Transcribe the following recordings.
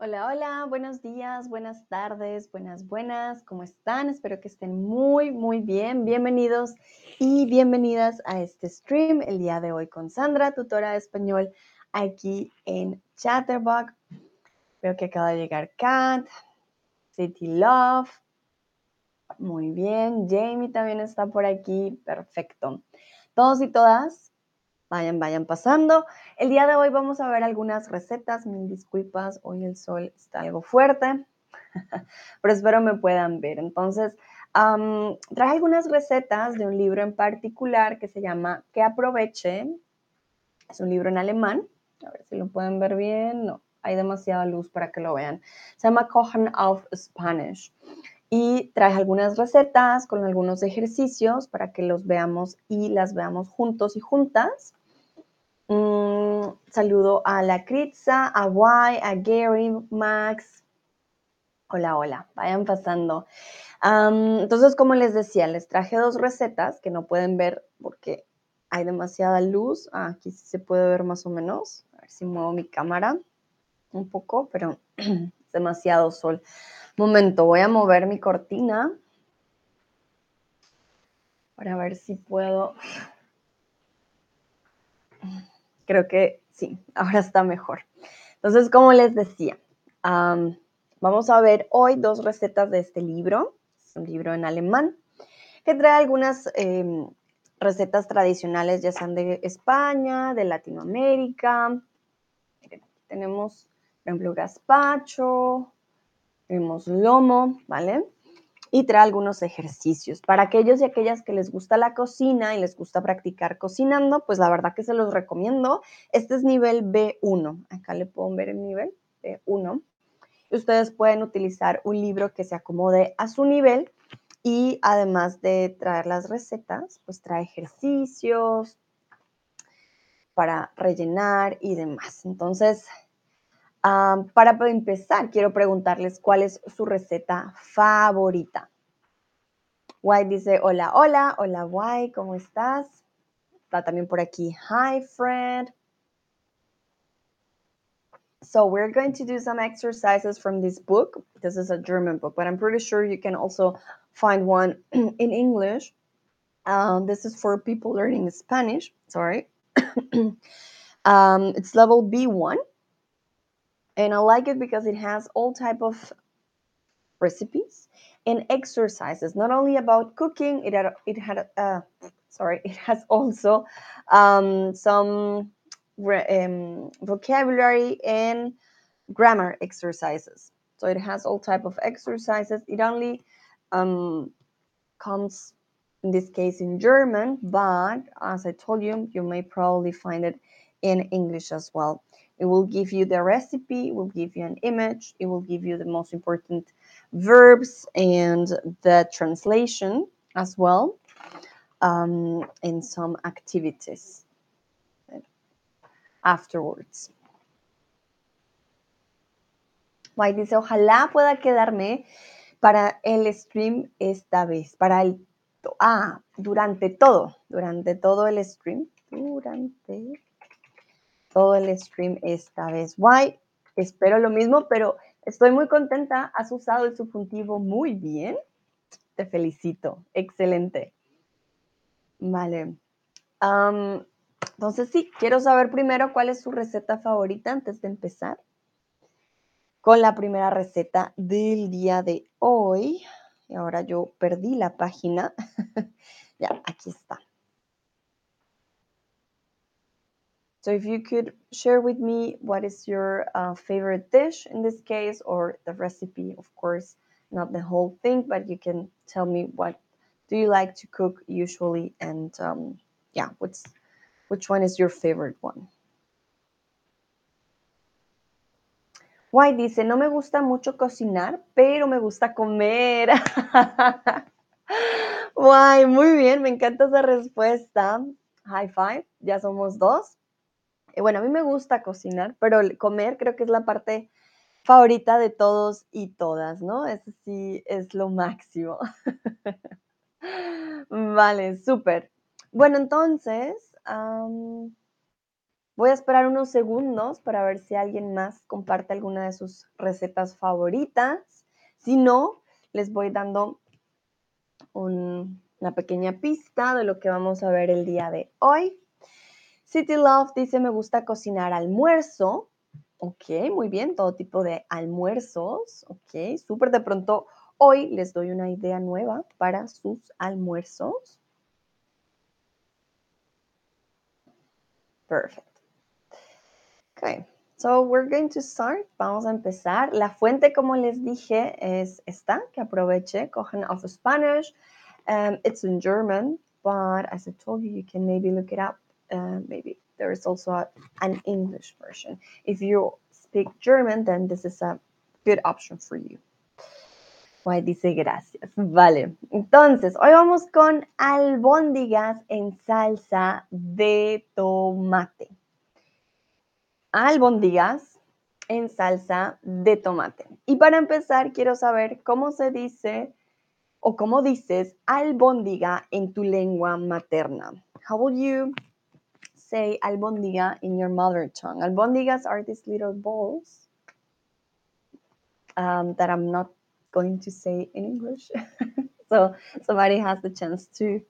Hola, hola, buenos días, buenas tardes, buenas, buenas, ¿cómo están? Espero que estén muy, muy bien. Bienvenidos y bienvenidas a este stream el día de hoy con Sandra, tutora de español, aquí en Chatterbox. Veo que acaba de llegar Kat, City Love. Muy bien, Jamie también está por aquí, perfecto. Todos y todas, Vayan, vayan pasando. El día de hoy vamos a ver algunas recetas. Mil disculpas, hoy el sol está algo fuerte, pero espero me puedan ver. Entonces, traje algunas recetas de un libro en particular que se llama Que aproveche. Es un libro en alemán. A ver si lo pueden ver bien. No, hay demasiada luz para que lo vean. Se llama Kochen auf Spanish y traje algunas recetas con algunos ejercicios para que los veamos y las veamos juntos y juntas. Saludo a la Critza, a Guay, a Gary, Max. Hola, hola, vayan pasando. entonces, como les decía, les traje dos recetas que no pueden ver porque hay demasiada luz. Aquí sí se puede ver más o menos. A ver si muevo mi cámara un poco, pero es demasiado sol. Momento, voy a mover mi cortina para ver si puedo creo que sí, ahora está mejor. Entonces, como les decía, vamos a ver hoy dos recetas de este libro. Es un libro en alemán que trae algunas em, recetas tradicionales, ya sean de España, de Latinoamérica. tenemos, por ejemplo, gazpacho, tenemos lomo, ¿vale? Y trae algunos ejercicios. Para aquellos y aquellas que les gusta la cocina y les gusta practicar cocinando, pues la verdad que se los recomiendo. Este es nivel B1. Acá le pueden ver el nivel B1. Ustedes pueden utilizar un libro que se acomode a su nivel y además de traer las recetas, pues trae ejercicios para rellenar y demás. Entonces, para empezar, quiero preguntarles cuál es su receta favorita. White dice, hola, hola, hola, White, ¿cómo estás? Está también por aquí, hi, Fred. So we're going to do some exercises from this book. This is a German book, but I'm pretty sure you can also find one in English. Um, this is for people learning Spanish, sorry. um, it's level B1 and I like it because it has all type of recipes and exercises. Not only about cooking, it had it had uh, sorry, it has also um, some um, vocabulary and grammar exercises. So it has all type of exercises. It only um, comes in this case in German, but as I told you, you may probably find it in English as well. It will give you the recipe, it will give you an image, it will give you the most important verbs and the translation as well um, in some activities afterwards. White dice, ojalá pueda quedarme para el stream esta vez, para el, ah, durante todo, durante todo el stream, durante todo el stream esta vez. Guay, espero lo mismo, pero estoy muy contenta. Has usado el subjuntivo muy bien. Te felicito. Excelente. Vale. entonces sí, quiero saber primero cuál es su receta favorita antes de empezar con la primera receta del día de hoy. Y ahora yo perdí la página. ya, aquí está. So if you could share with me what is your uh, favorite dish in this case, or the recipe, of course, not the whole thing, but you can tell me what do you like to cook usually, and um, yeah, what's which one is your favorite one? Why dice, no me gusta mucho cocinar, pero me gusta comer. Guay, muy bien, me encanta esa respuesta. High five, ya somos dos. Eh, bueno, a mí me gusta cocinar, pero comer creo que es la parte favorita de todos y todas, ¿no? Eso sí es lo máximo. vale, súper. Bueno, entonces, Voy a esperar unos segundos para ver si alguien más comparte alguna de sus recetas favoritas. Si no, les voy dando una pequeña pista de lo que vamos a ver el día de hoy. City Love dice, me gusta cocinar almuerzo. Ok, muy bien, todo tipo de almuerzos. Ok, súper de pronto. Hoy les doy una idea nueva para sus almuerzos. Perfect. Okay, so we're going to start. Vamos a empezar. La fuente, como les dije, es esta, que aproveche, cogen of Spanish. Um, it's in German, but as I told you, you can maybe look it up. Uh, maybe there is also an English version. If you speak German, then this is a good option for you. Why dice gracias. Vale. Entonces, hoy vamos con albóndigas en salsa de tomate albóndigas en salsa de tomate. Y para empezar, quiero saber cómo se dice o cómo dices albóndiga en tu lengua materna. How will you say albóndiga in your mother tongue? Albóndigas are these little balls um, that I'm not going to say in English. so somebody has the chance to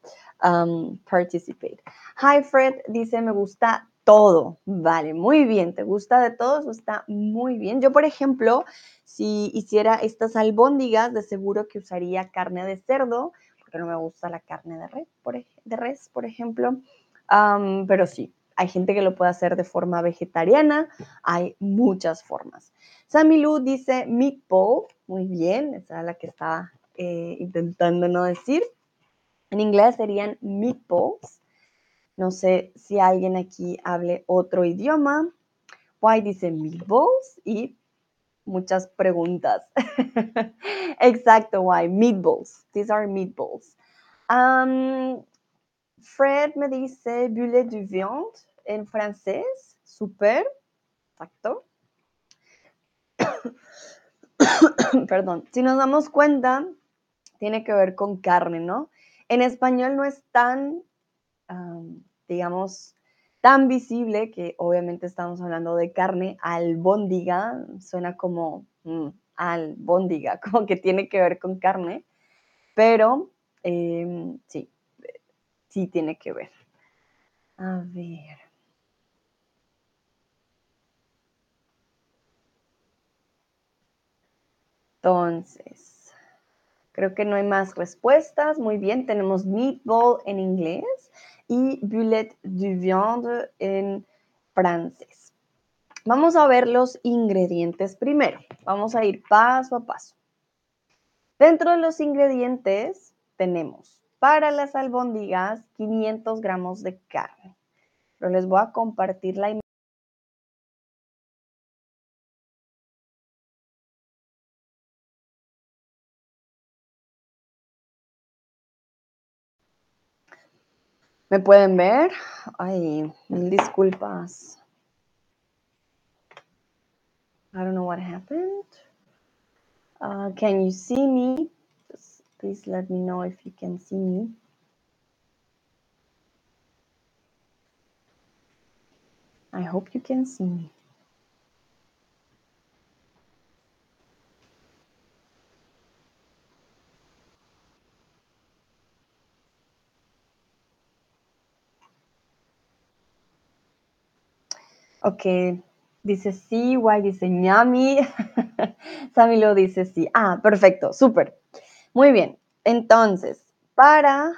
um, participate. Hi Fred, dice me gusta todo. Vale, muy bien. ¿Te gusta de todo? Eso está muy bien. Yo, por ejemplo, si hiciera estas albóndigas, de seguro que usaría carne de cerdo, porque no me gusta la carne de res, por, de res, por ejemplo. Pero sí, hay gente que lo puede hacer de forma vegetariana. Hay muchas formas. Sammy Lu dice meatball. Muy bien, esa era la que estaba eh, intentando no decir. En inglés serían meatballs. No sé si alguien aquí hable otro idioma. Why dice meatballs y muchas preguntas. Exacto, why meatballs. These are meatballs. Um, Fred me dice boulet de viande en francés. Super. Exacto. Perdón. Si nos damos cuenta, tiene que ver con carne, ¿no? En español no es tan digamos, tan visible que obviamente estamos hablando de carne, albóndiga, suena como mm, albóndiga, como que tiene que ver con carne, pero em, sí, sí tiene que ver. A ver. Entonces, creo que no hay más respuestas. Muy bien, tenemos meatball en inglés y boulet de viande en francés. Vamos a ver los ingredientes primero. Vamos a ir paso a paso. Dentro de los ingredientes tenemos para las albóndigas 500 gramos de carne. Pero les voy a compartir la imagen. ¿Me pueden ver? Ay, mil disculpas. I don't know what happened. Uh, can you see me? Please let me know if you can see me. I hope you can see me. Ok, dice sí, Guay dice ñami, Sammy lo dice sí. Ah, perfecto, súper. Muy bien, entonces, para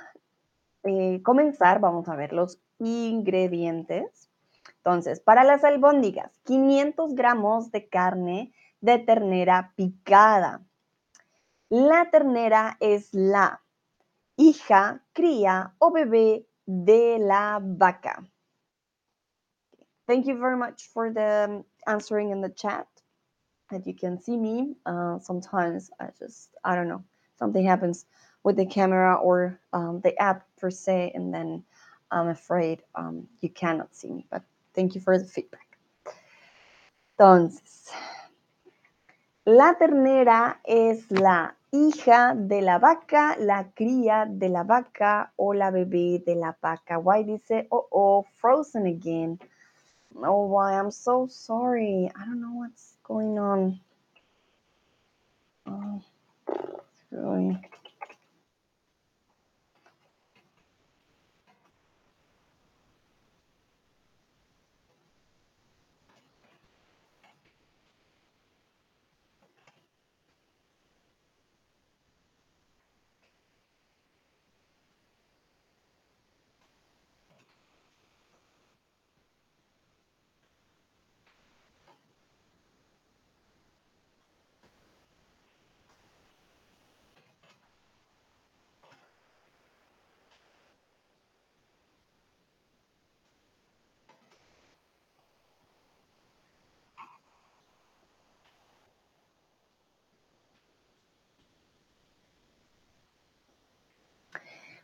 eh, comenzar, vamos a ver los ingredientes. Entonces, para las albóndigas, 500 gramos de carne de ternera picada. La ternera es la hija, cría o bebé de la vaca. Thank you very much for the um, answering in the chat that you can see me. Uh, sometimes I just, I don't know, something happens with the camera or um, the app per se, and then I'm afraid um, you cannot see me. But thank you for the feedback. Entonces, la ternera es la hija de la vaca, la cría de la vaca o la bebé de la vaca. Why dice, oh, oh, frozen again. Oh, why? I'm so sorry. I don't know what's going on. Oh, really.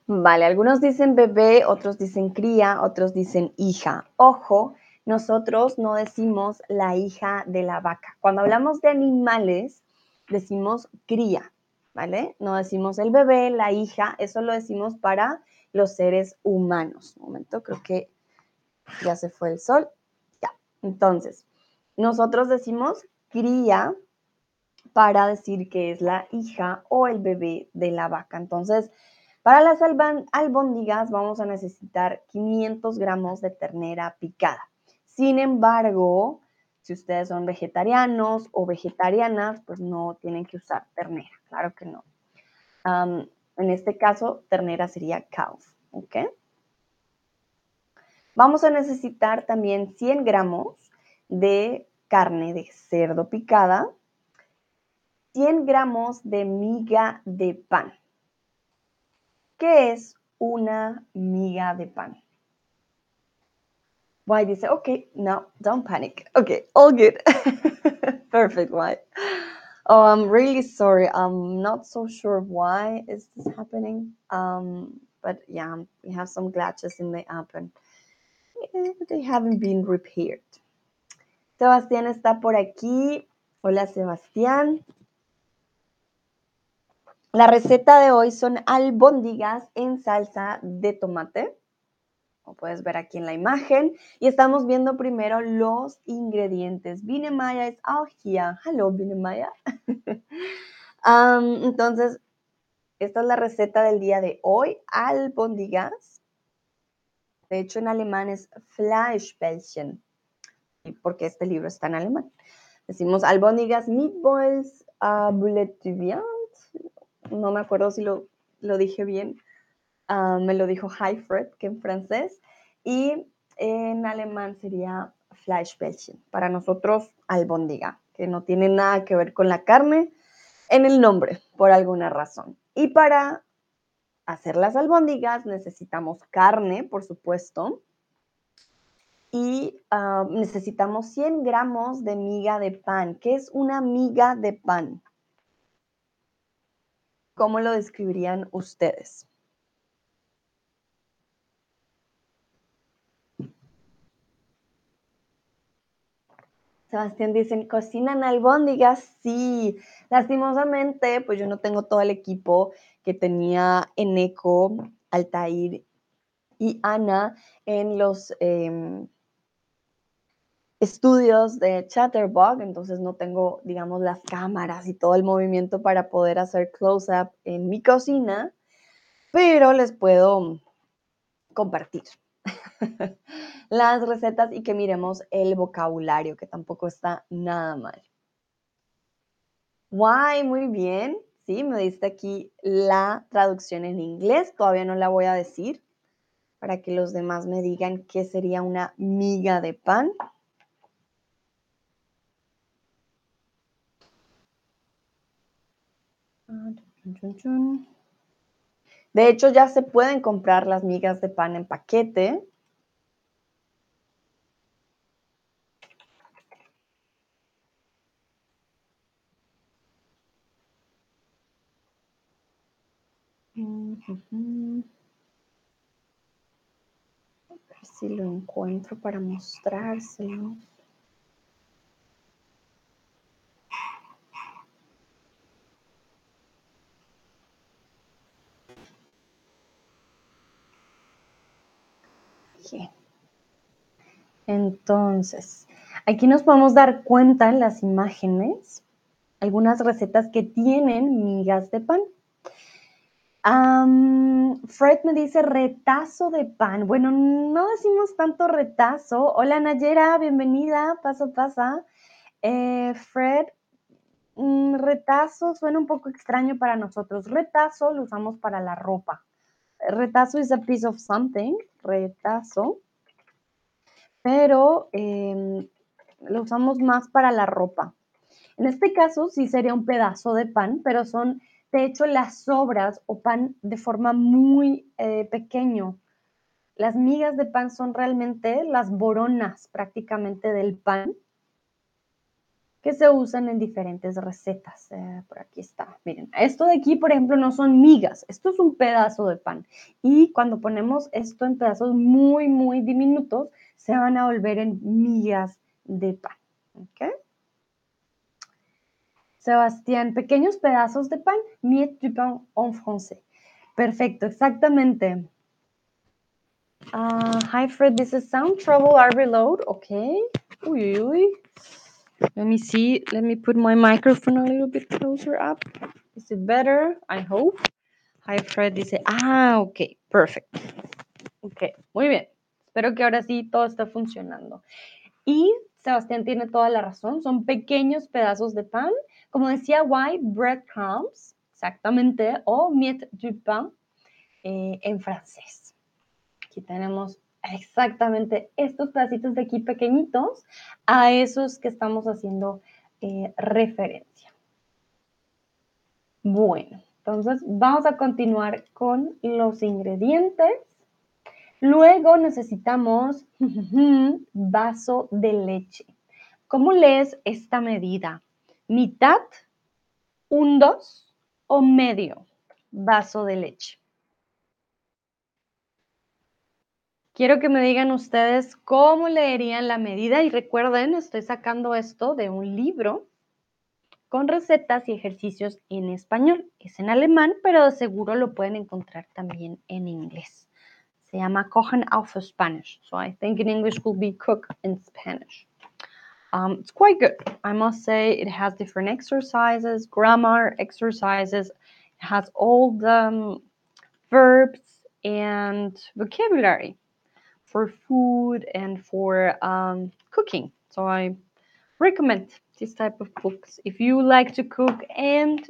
Vale, algunos dicen bebé, otros dicen cría, otros dicen hija. Ojo, nosotros no decimos la hija de la vaca. Cuando hablamos de animales, decimos cría, ¿vale? No decimos el bebé, la hija, eso lo decimos para los seres humanos. Un momento, creo que ya se fue el sol. Ya, entonces, nosotros decimos cría para decir que es la hija o el bebé de la vaca. Entonces, para las albóndigas vamos a necesitar 500 gramos de ternera picada. Sin embargo, si ustedes son vegetarianos o vegetarianas, pues no tienen que usar ternera, claro que no. en este caso, ternera sería cow, ¿ok? Vamos a necesitar también 100 gramos de carne de cerdo picada, 100 gramos de miga de pan. ¿Qué es una miga de pan? Why dice, okay, no, don't panic. Okay, all good. Perfect, why? Oh, I'm really sorry. I'm not so sure why is this happening. Um, but yeah, we have some glitches in the app and they haven't been repaired. Sebastián está por aquí. Hola, Sebastián. La receta de hoy son albóndigas en salsa de tomate. Como puedes ver aquí en la imagen. Y estamos viendo primero los ingredientes. Maya es out here. Hello, Maya. um, entonces, esta es la receta del día de hoy. Albóndigas. De hecho, en alemán es Fleischbällchen. Porque este libro está en alemán. Decimos albóndigas, meatballs, uh, no me acuerdo si lo, dije bien, ah, me lo dijo Heifred, que en francés, y en alemán sería Fleischbällchen, para nosotros albóndiga, que no tiene nada que ver con la carne en el nombre, por alguna razón. Y para hacer las albóndigas necesitamos carne, por supuesto, y ah, necesitamos 100 gramos de miga de pan. ¿Qué es una miga de pan? ¿Cómo lo describirían ustedes? Sebastián dicen, ¿cocinan albóndigas? Sí, lastimosamente, pues yo no tengo todo el equipo que tenía Eneco, Altair y Ana en los em, estudios de Chatterbug, entonces no tengo, digamos, las cámaras y todo el movimiento para poder hacer close-up en mi cocina, pero les puedo compartir las recetas y que miremos el vocabulario, que tampoco está nada mal. Guay, muy bien. Sí, me diste aquí la traducción en inglés, todavía no la voy a decir para que los demás me digan qué sería una miga de pan. De hecho, ya se pueden comprar las migas de pan en paquete. A ver si lo encuentro para mostrárselo. Entonces, aquí nos podemos dar cuenta en las imágenes algunas recetas que tienen migas de pan. Fred me dice retazo de pan. Bueno, no decimos tanto retazo. Hola Nayera, bienvenida, paso, pasa. Eh, Fred, mm, retazo suena un poco extraño para nosotros. Retazo lo usamos para la ropa. Retazo is a piece of something, retazo. Pero em, lo usamos más para la ropa. En este caso sí sería un pedazo de pan, pero son de hecho las sobras o pan de forma muy eh, pequeño. Las migas de pan son realmente las boronas prácticamente del pan que se usan en diferentes recetas. Eh, por aquí está. Miren, esto de aquí, por ejemplo, no son migas. Esto es un pedazo de pan. Y cuando ponemos esto en pedazos muy, muy diminutos, se van a volver en migas de pan. ¿Ok? Sebastián, pequeños pedazos de pan, miettes du pain en français. Perfecto, exactamente. Uh, hi Fred, this is sound trouble. I reload. Okay. Uy. Let me see. Let me put my microphone a little bit closer up. Is it better? I hope. Hi Fred dice, ah, ok, perfect. Ok, muy bien. Espero que ahora sí todo está funcionando. Y Sebastián tiene toda la razón. Son pequeños pedazos de pan como decía White, breadcrumbs, exactamente, o miette du pain eh, en francés. Aquí tenemos exactamente estos pedacitos de aquí pequeñitos a esos que estamos haciendo eh, referencia. Bueno, entonces vamos a continuar con los ingredientes. Luego necesitamos vaso de leche. ¿Cómo lees esta medida? mitad, un dos o medio vaso de leche. Quiero que me digan ustedes cómo leerían la medida y recuerden, estoy sacando esto de un libro con recetas y ejercicios en español. Es en alemán, pero de seguro lo pueden encontrar también en inglés. Se llama Kochen auf Spanish. So I think in English will be cook in Spanish. Um, it's quite good. I must say it has different exercises, grammar exercises. It has all the um, verbs and vocabulary for food and for um, cooking. So I recommend this type of books. If you like to cook and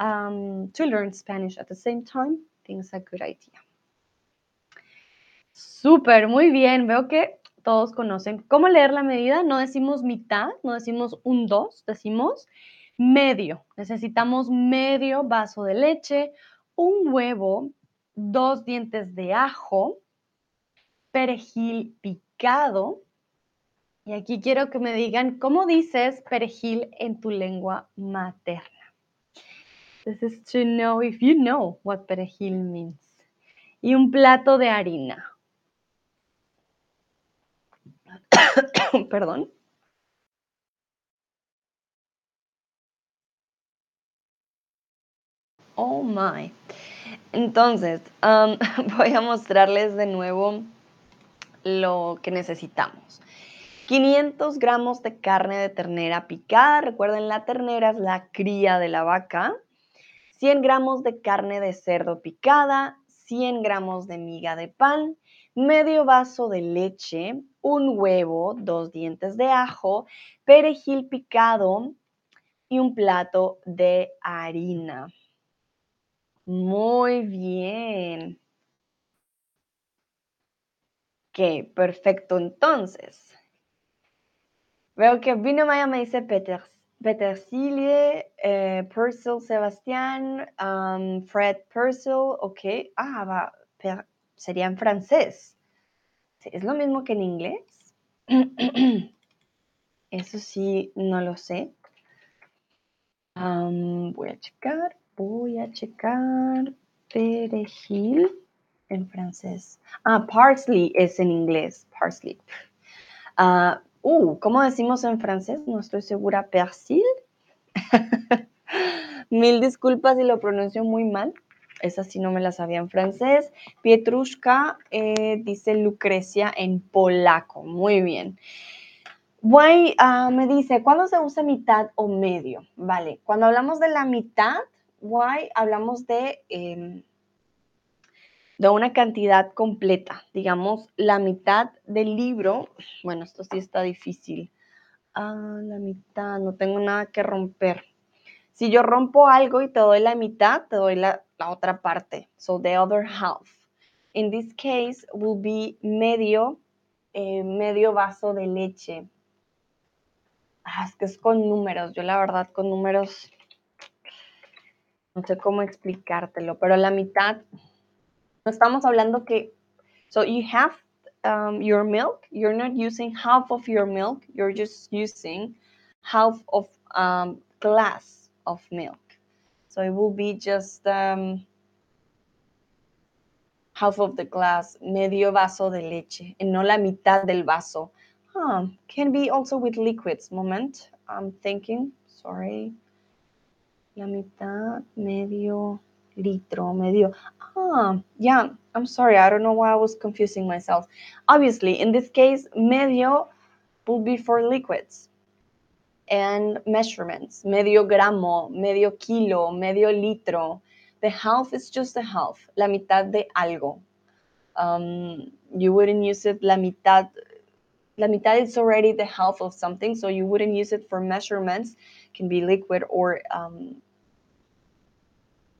um, to learn Spanish at the same time, I think it's a good idea. Súper, muy bien. Veo que todos conocen. ¿Cómo leer la medida? No decimos mitad, no decimos un dos, decimos medio. Necesitamos medio vaso de leche, un huevo, dos dientes de ajo, perejil picado. Y aquí quiero que me digan cómo dices perejil en tu lengua materna. This is to know if you know what perejil means. Y un plato de harina. Perdón. Oh my. Entonces, voy a mostrarles de nuevo lo que necesitamos. 500 gramos de carne de ternera picada. Recuerden, la ternera es la cría de la vaca. 100 gramos de carne de cerdo picada. 100 gramos de miga de pan. Medio vaso de leche un huevo, dos dientes de ajo, perejil picado y un plato de harina. Muy bien. Ok, perfecto. Entonces, veo que Vino Maya me dice Peter, Petersilie, eh, Purcell Sebastián, um, Fred Purcell, ok. Ah, va, sería en francés. ¿Es lo mismo que en inglés? Eso sí, no lo sé. voy a checar, voy a checar. Perejil en francés. Ah, parsley es en inglés, parsley. Ah, uh, ¿cómo decimos en francés? No estoy segura. Persil. Mil disculpas si lo pronuncio muy mal. Esa sí no me la sabía en francés. Pietrushka eh, dice Lucrecia en polaco. Muy bien. Why ah, me dice, ¿cuándo se usa mitad o medio? Vale, cuando hablamos de la mitad, why hablamos de, em, de una cantidad completa. Digamos, la mitad del libro. Bueno, esto sí está difícil. Ah, la mitad, no tengo nada que romper. Si yo rompo algo y te doy la mitad, te doy la, otra parte. So the other half. In this case will be medio, eh, medio vaso de leche. Ah, es que es con números. Yo la verdad con números no sé cómo explicártelo, pero la mitad, no estamos hablando que, so you have um, your milk, you're not using half of your milk, you're just using half of um, glass of milk. So it will be just um, half of the glass, medio vaso de leche, and no la mitad del vaso. Huh. Can be also with liquids. Moment, I'm thinking. Sorry. La mitad, medio litro, medio. Ah, yeah. I'm sorry. I don't know why I was confusing myself. Obviously, in this case, medio will be for liquids and measurements, medio gramo, medio kilo, medio litro. The half is just a half, la mitad de algo. Um, you wouldn't use it la mitad. La mitad is already the half of something, so you wouldn't use it for measurements. Can be liquid or um,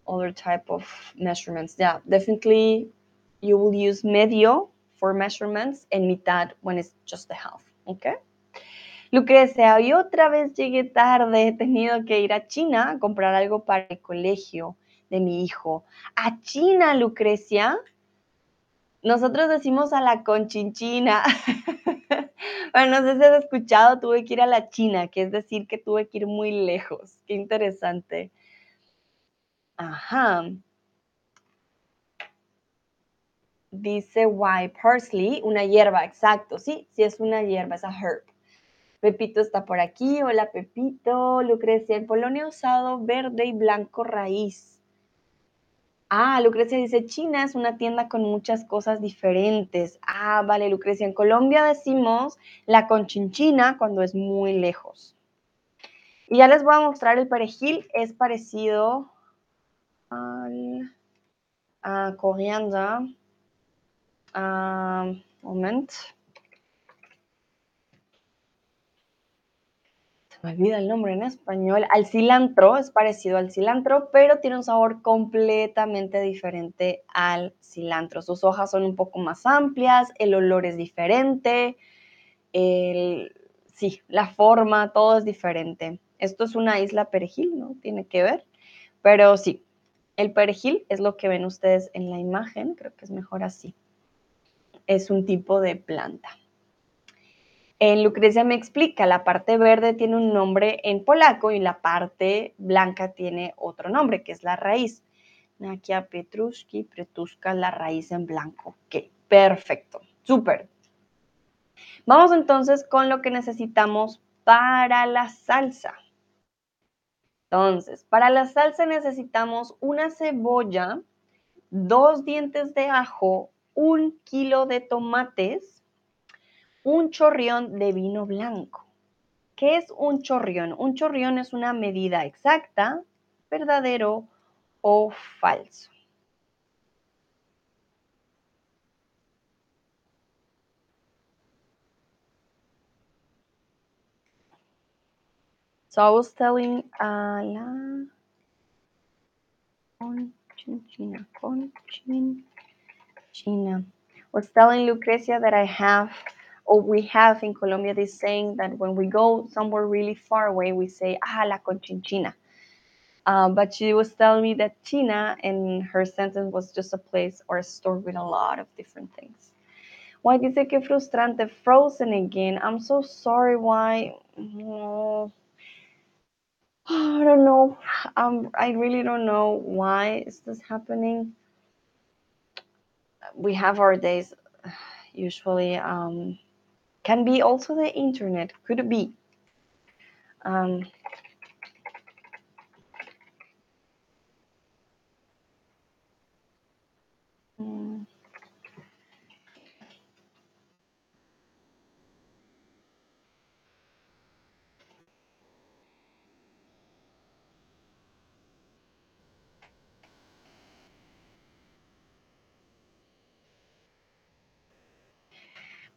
other type of measurements. Yeah, definitely you will use medio for measurements and mitad when it's just the half. Okay. Lucrecia, hoy otra vez llegué tarde, he tenido que ir a China a comprar algo para el colegio de mi hijo. ¿A China, Lucrecia? Nosotros decimos a la conchinchina. bueno, no sé si has escuchado, tuve que ir a la China, que es decir que tuve que ir muy lejos. Qué interesante. Ajá. Dice why parsley, una hierba, exacto. Sí, sí es una hierba, es a herb. Pepito está por aquí. Hola, Pepito. Lucrecia, en Polonia usado verde y blanco raíz. Ah, Lucrecia dice, China es una tienda con muchas cosas diferentes. Ah, vale, Lucrecia. En Colombia decimos la conchinchina cuando es muy lejos. Y ya les voy a mostrar el perejil. Es parecido al a corianda. Ah, moment. Me olvida el nombre en español, al cilantro, es parecido al cilantro, pero tiene un sabor completamente diferente al cilantro. Sus hojas son un poco más amplias, el olor es diferente, sí, la forma, todo es diferente. Esto es una isla perejil, ¿no? Tiene que ver, pero sí, el perejil es lo que ven ustedes en la imagen, creo que es mejor así. Es un tipo de planta. En Lucrecia me explica, la parte verde tiene un nombre en polaco y la parte blanca tiene otro nombre, que es la raíz. Nakia Petrushki, Pretushka, la raíz en blanco. Ok, perfecto, súper. Vamos entonces con lo que necesitamos para la salsa. Entonces, para la salsa necesitamos una cebolla, dos dientes de ajo, un kilo de tomates, un chorrión de vino blanco. ¿Qué es un chorrión? Un chorrión es una medida exacta, verdadero o falso. So I was telling uh, la China, China. Was telling Lucrecia that I have or we have in Colombia this saying that when we go somewhere really far away, we say, ah, la conchinchina. Uh, but she was telling me that China, in her sentence, was just a place or a store with a lot of different things. Why dice que frustrante? Frozen again. I'm so sorry. Why? Oh, I don't know. Um, I really don't know why is this happening. We have our days usually. Um, can be also the internet, could be. Um,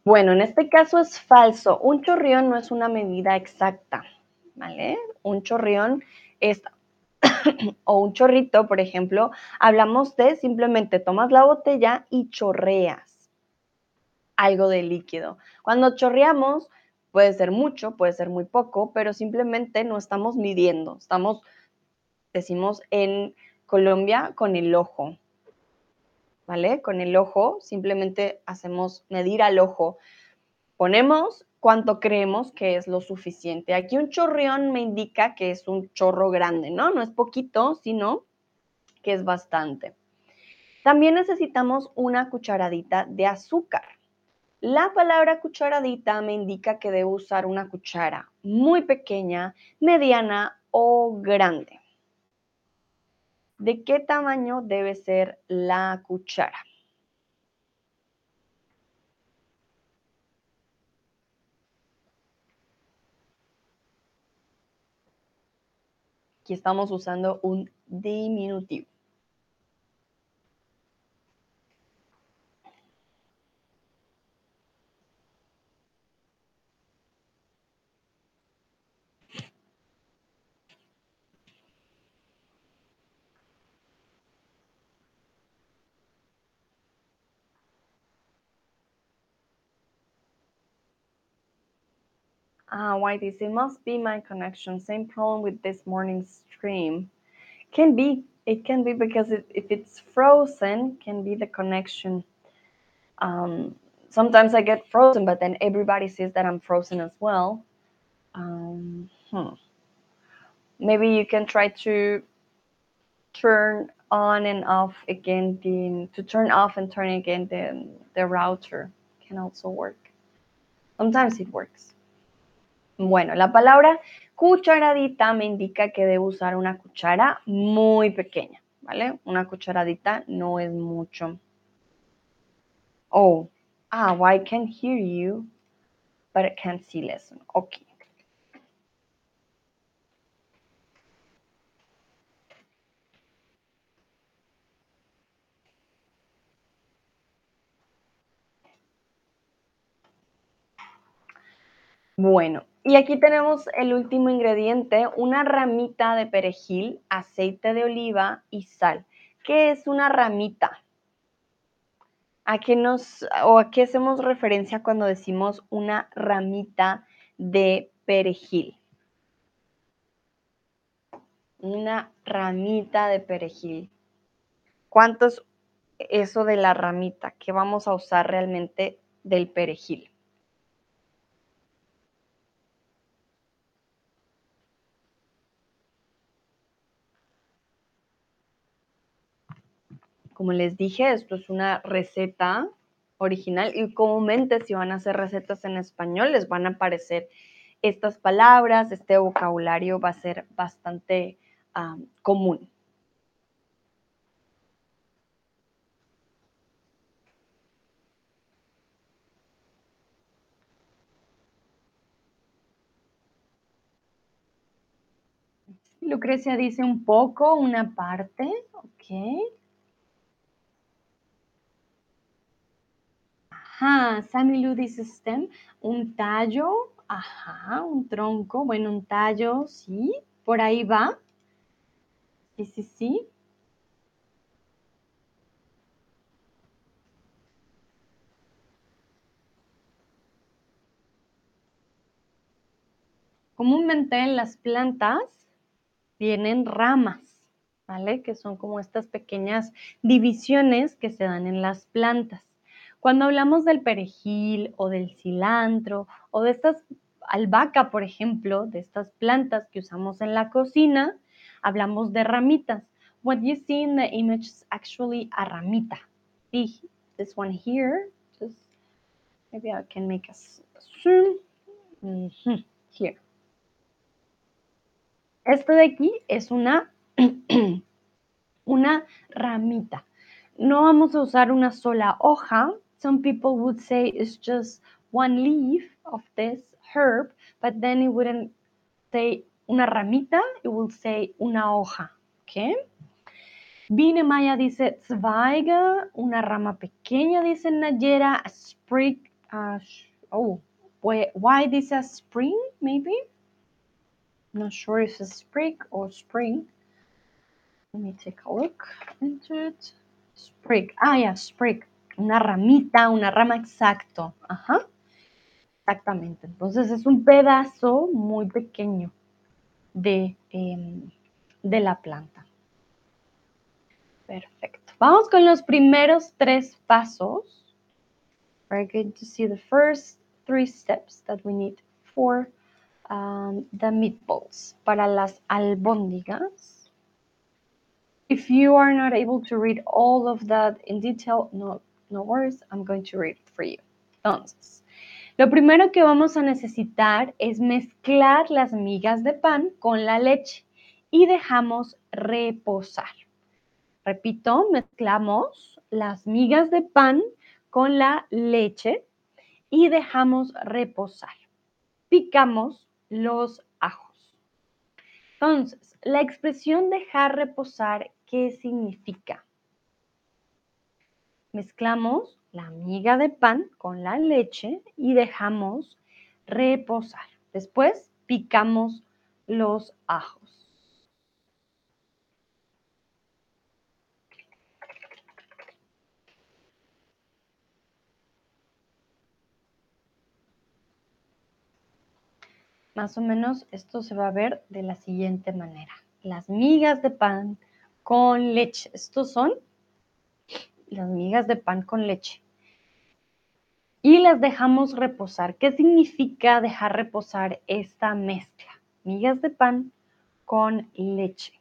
Bueno, en este caso es falso. Un chorrión no es una medida exacta, ¿vale? Un chorrión es, o un chorrito, por ejemplo, hablamos de simplemente tomas la botella y chorreas algo de líquido. Cuando chorreamos, puede ser mucho, puede ser muy poco, pero simplemente no estamos midiendo, estamos, decimos en Colombia, con el ojo, ¿vale? Con el ojo, simplemente hacemos medir al ojo. Ponemos cuánto creemos que es lo suficiente. Aquí un chorrión me indica que es un chorro grande, ¿no? No es poquito, sino que es bastante. También necesitamos una cucharadita de azúcar. La palabra cucharadita me indica que debo usar una cuchara muy pequeña, mediana o grande. ¿De qué tamaño debe ser la cuchara? Aquí estamos usando un diminutivo. Ah, why this? It must be my connection. Same problem with this morning's stream. Can be. It can be because it, if it's frozen, can be the connection. Um, sometimes I get frozen, but then everybody says that I'm frozen as well. Um, hmm. Maybe you can try to turn on and off again the to turn off and turn again the the router can also work. Sometimes it works. Bueno, la palabra cucharadita me indica que debo usar una cuchara muy pequeña, ¿vale? Una cucharadita no es mucho. Oh, ah, I can hear you, but I can't see lesson. Okay. Bueno, y aquí tenemos el último ingrediente, una ramita de perejil, aceite de oliva y sal. ¿Qué es una ramita? ¿A qué nos o a qué hacemos referencia cuando decimos una ramita de perejil? Una ramita de perejil. ¿Cuánto es eso de la ramita? ¿Qué vamos a usar realmente del perejil? Como les dije, esto es una receta original y comúnmente si van a hacer recetas en español les van a aparecer estas palabras, este vocabulario va a ser bastante común. Lucrecia dice un poco, una parte, ok. Ajá, Sammy Lu dice stem, un tallo, ajá, un tronco, bueno, un tallo, sí, por ahí va. Sí, sí, sí. Comúnmente en las plantas tienen ramas, ¿vale? Que son como estas pequeñas divisiones que se dan en las plantas. Cuando hablamos del perejil o del cilantro o de estas albahaca, por ejemplo, de estas plantas que usamos en la cocina, hablamos de ramitas. What you see in the image is actually a ramita. See this one here, just maybe I can make a zoom. Here. Esto de aquí es una, una ramita. No vamos a usar una sola hoja, some people would say it's just one leaf of this herb, but then it wouldn't say una ramita, it will say una hoja. Okay? Vine Maya dice Zweige, una rama pequeña, dice Nayera, a sprig, Uh, oh, why this a spring, maybe? Not sure if it's spring or spring. Let me take a look into it. Sprig. Ah, yeah, sprig. Una ramita, una rama exacto. Ajá. Exactamente. Entonces es un pedazo muy pequeño de, em, de la planta. Perfecto. Vamos con los primeros tres pasos. We're going to see the first three steps that we need for um, the meatballs, para las albóndigas. If you are not able to read all of that in detail, no, no worries, I'm going to read it for you. Entonces, lo primero que vamos a necesitar es mezclar las migas de pan con la leche y dejamos reposar. Repito, mezclamos las migas de pan con la leche y dejamos reposar. Picamos los ajos. Entonces, la expresión dejar reposar, ¿qué significa? Mezclamos la miga de pan con la leche y dejamos reposar. Después picamos los ajos. Más o menos esto se va a ver de la siguiente manera. Las migas de pan con leche. Estos son las migas de pan con leche. Y las dejamos reposar. ¿Qué significa dejar reposar esta mezcla? Migas de pan con leche.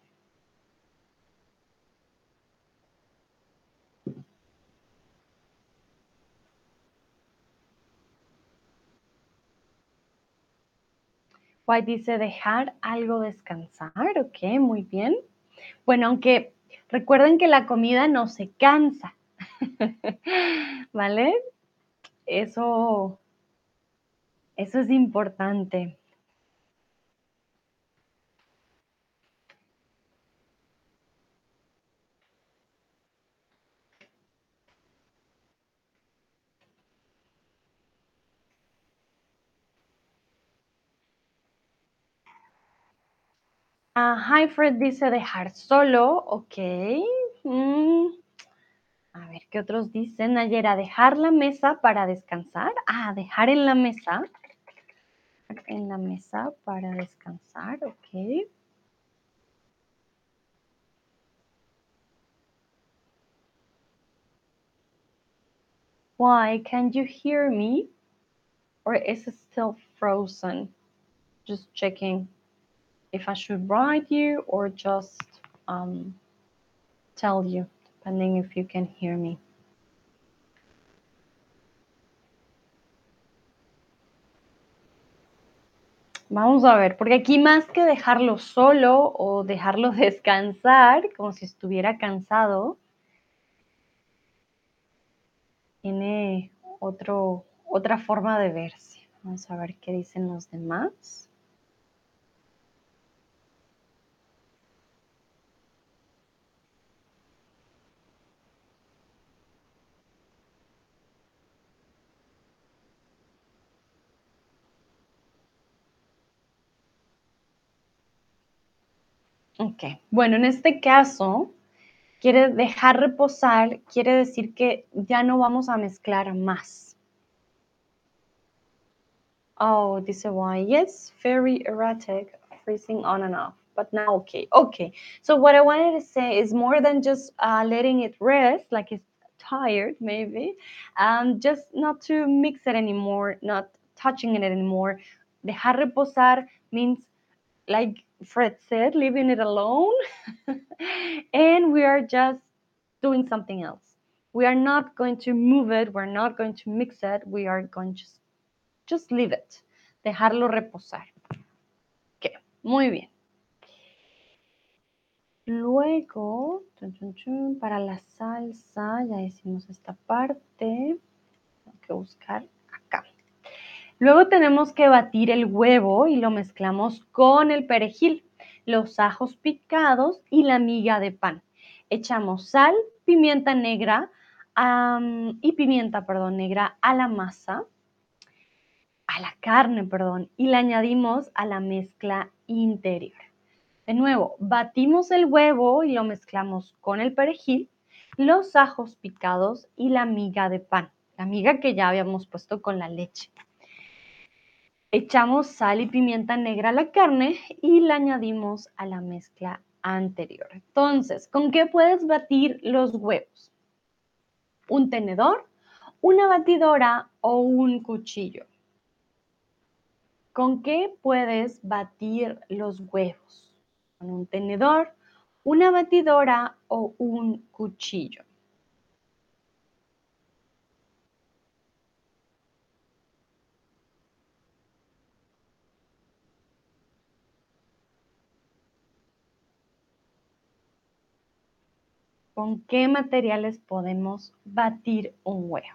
White dice dejar algo descansar, ok, muy bien. Bueno, aunque recuerden que la comida no se cansa, ¿vale? Eso, eso es importante. Uh, Fred dice dejar solo, ok. Mm. A ver, ¿qué otros dicen? Nayera, dejar la mesa para descansar. Ah, dejar en la mesa. En la mesa para descansar, ok. Why? Can you hear me? Or is it still frozen? Just checking if I should write you or just um, tell you, depending if you can hear me. Vamos a ver, porque aquí más que dejarlo solo o dejarlo descansar, como si estuviera cansado, tiene otro, otra forma de verse. Vamos a ver qué dicen los demás. Ok, bueno, en este caso, quiere dejar reposar, quiere decir que ya no vamos a mezclar más. Oh, dice why? Yes, very erratic, freezing on and off, but now okay. Okay, so what I wanted to say is more than just uh, letting it rest, like it's tired maybe, um, just not to mix it anymore, not touching it anymore. Dejar reposar means like Fred said, leaving it alone. and we are just doing something else. We are not going to move it, we're not going to mix it, we are going to just, leave it. Dejarlo reposar. Ok, muy bien. Luego, para la salsa, ya hicimos esta parte. Tengo que buscar Luego tenemos que batir el huevo y lo mezclamos con el perejil, los ajos picados y la miga de pan. Echamos sal, pimienta negra y pimienta, perdón, negra a la masa a la carne, perdón, y la añadimos a la mezcla interior. De nuevo, batimos el huevo y lo mezclamos con el perejil, los ajos picados y la miga de pan, la miga que ya habíamos puesto con la leche. Echamos sal y pimienta negra a la carne y la añadimos a la mezcla anterior. Entonces, ¿con qué puedes batir los huevos? ¿Un tenedor, una batidora o un cuchillo? ¿Con qué puedes batir los huevos? ¿Con un tenedor, una batidora o un cuchillo? ¿Con qué materiales podemos batir un huevo?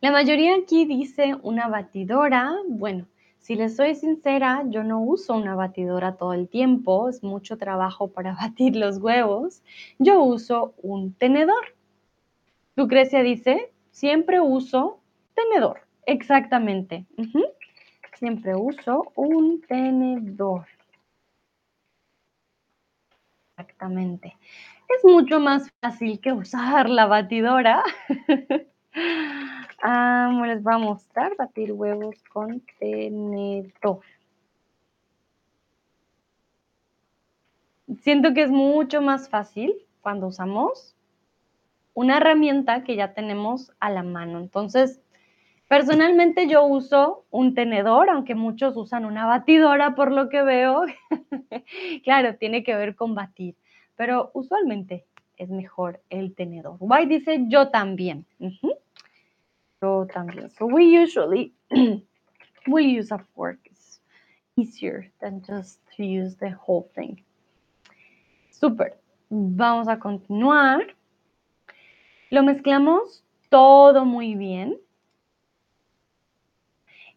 La mayoría aquí dice una batidora. Bueno, si les soy sincera, yo no uso una batidora todo el tiempo, es mucho trabajo para batir los huevos. Yo uso un tenedor. Lucrecia dice, siempre uso tenedor. Exactamente. Siempre uso un tenedor. Exactamente. Es mucho más fácil que usar la batidora. Ah, les voy a mostrar batir huevos con tenedor. Siento que es mucho más fácil cuando usamos una herramienta que ya tenemos a la mano. Entonces, personalmente yo uso un tenedor, aunque muchos usan una batidora por lo que veo. claro, tiene que ver con batir, pero usualmente es mejor el tenedor. White dice yo también. Yo también. So we usually we use a fork. It's easier than just to use the whole thing. Super. Vamos a continuar. Lo mezclamos todo muy bien.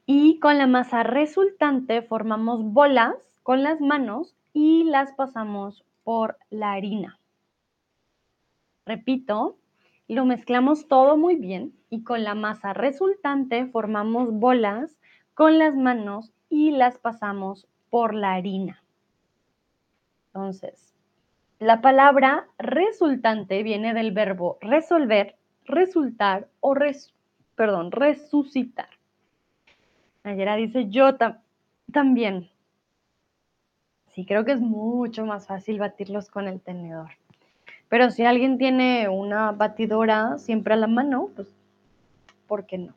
Y con la masa resultante formamos bolas con las manos y las pasamos por la harina. Repito, lo mezclamos todo muy bien y con la masa resultante formamos bolas con las manos y las pasamos por la harina. Entonces, la palabra resultante viene del verbo resolver, resultar o perdón, resucitar. Nayera dice yo también. Sí, creo que es mucho más fácil batirlos con el tenedor. Pero si alguien tiene una batidora siempre a la mano, pues, ¿por qué no?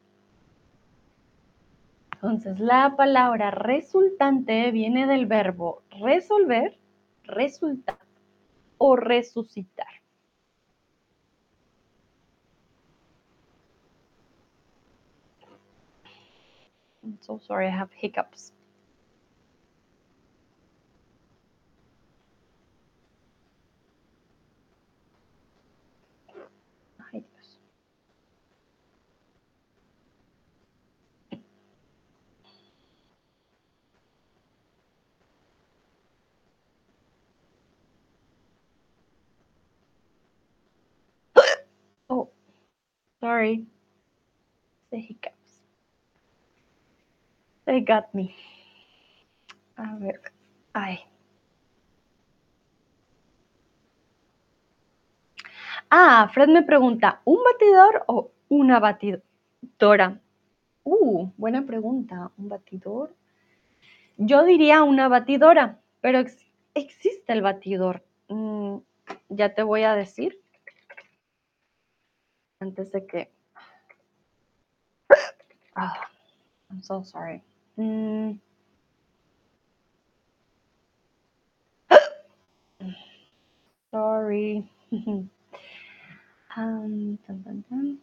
Entonces, la palabra resultante viene del verbo resolver, resultar o resucitar. I'm so sorry, I have hiccups. Ay, Dios. Oh, sorry. The hiccups. They got me. A ver. Ay. Ah, Fred me pregunta, ¿un batidor o una batidora? Uh, buena pregunta. ¿Un batidor? Yo diría una batidora, pero existe el batidor. Mm, ya te voy a decir. Antes de que... Ah, I'm so sorry. Mm. Sorry. um, dun, dun, dun.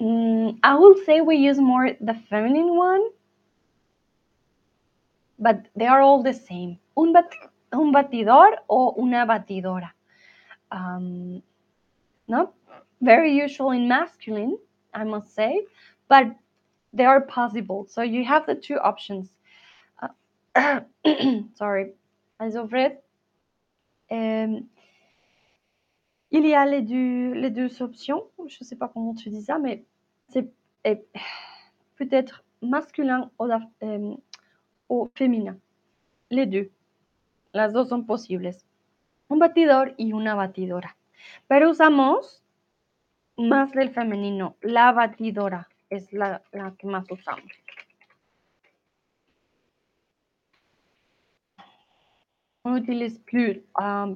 Mm, I will say we use more the feminine one, but they are all the same. Un, bat un batidor o una batidora. Um, not very usual in masculine, I must say, but they are possible. So you have the two options. Uh, sorry. Also euh, il y a les deux, les deux options. Je ne sais pas comment tu dis ça, mais c'est peut-être masculin o, eh, o féminin. Les deux. Las dos son posibles. Un batidor y una batidora. Pero usamos más del femenino. La batidora es la, que más usamos. On utilise plus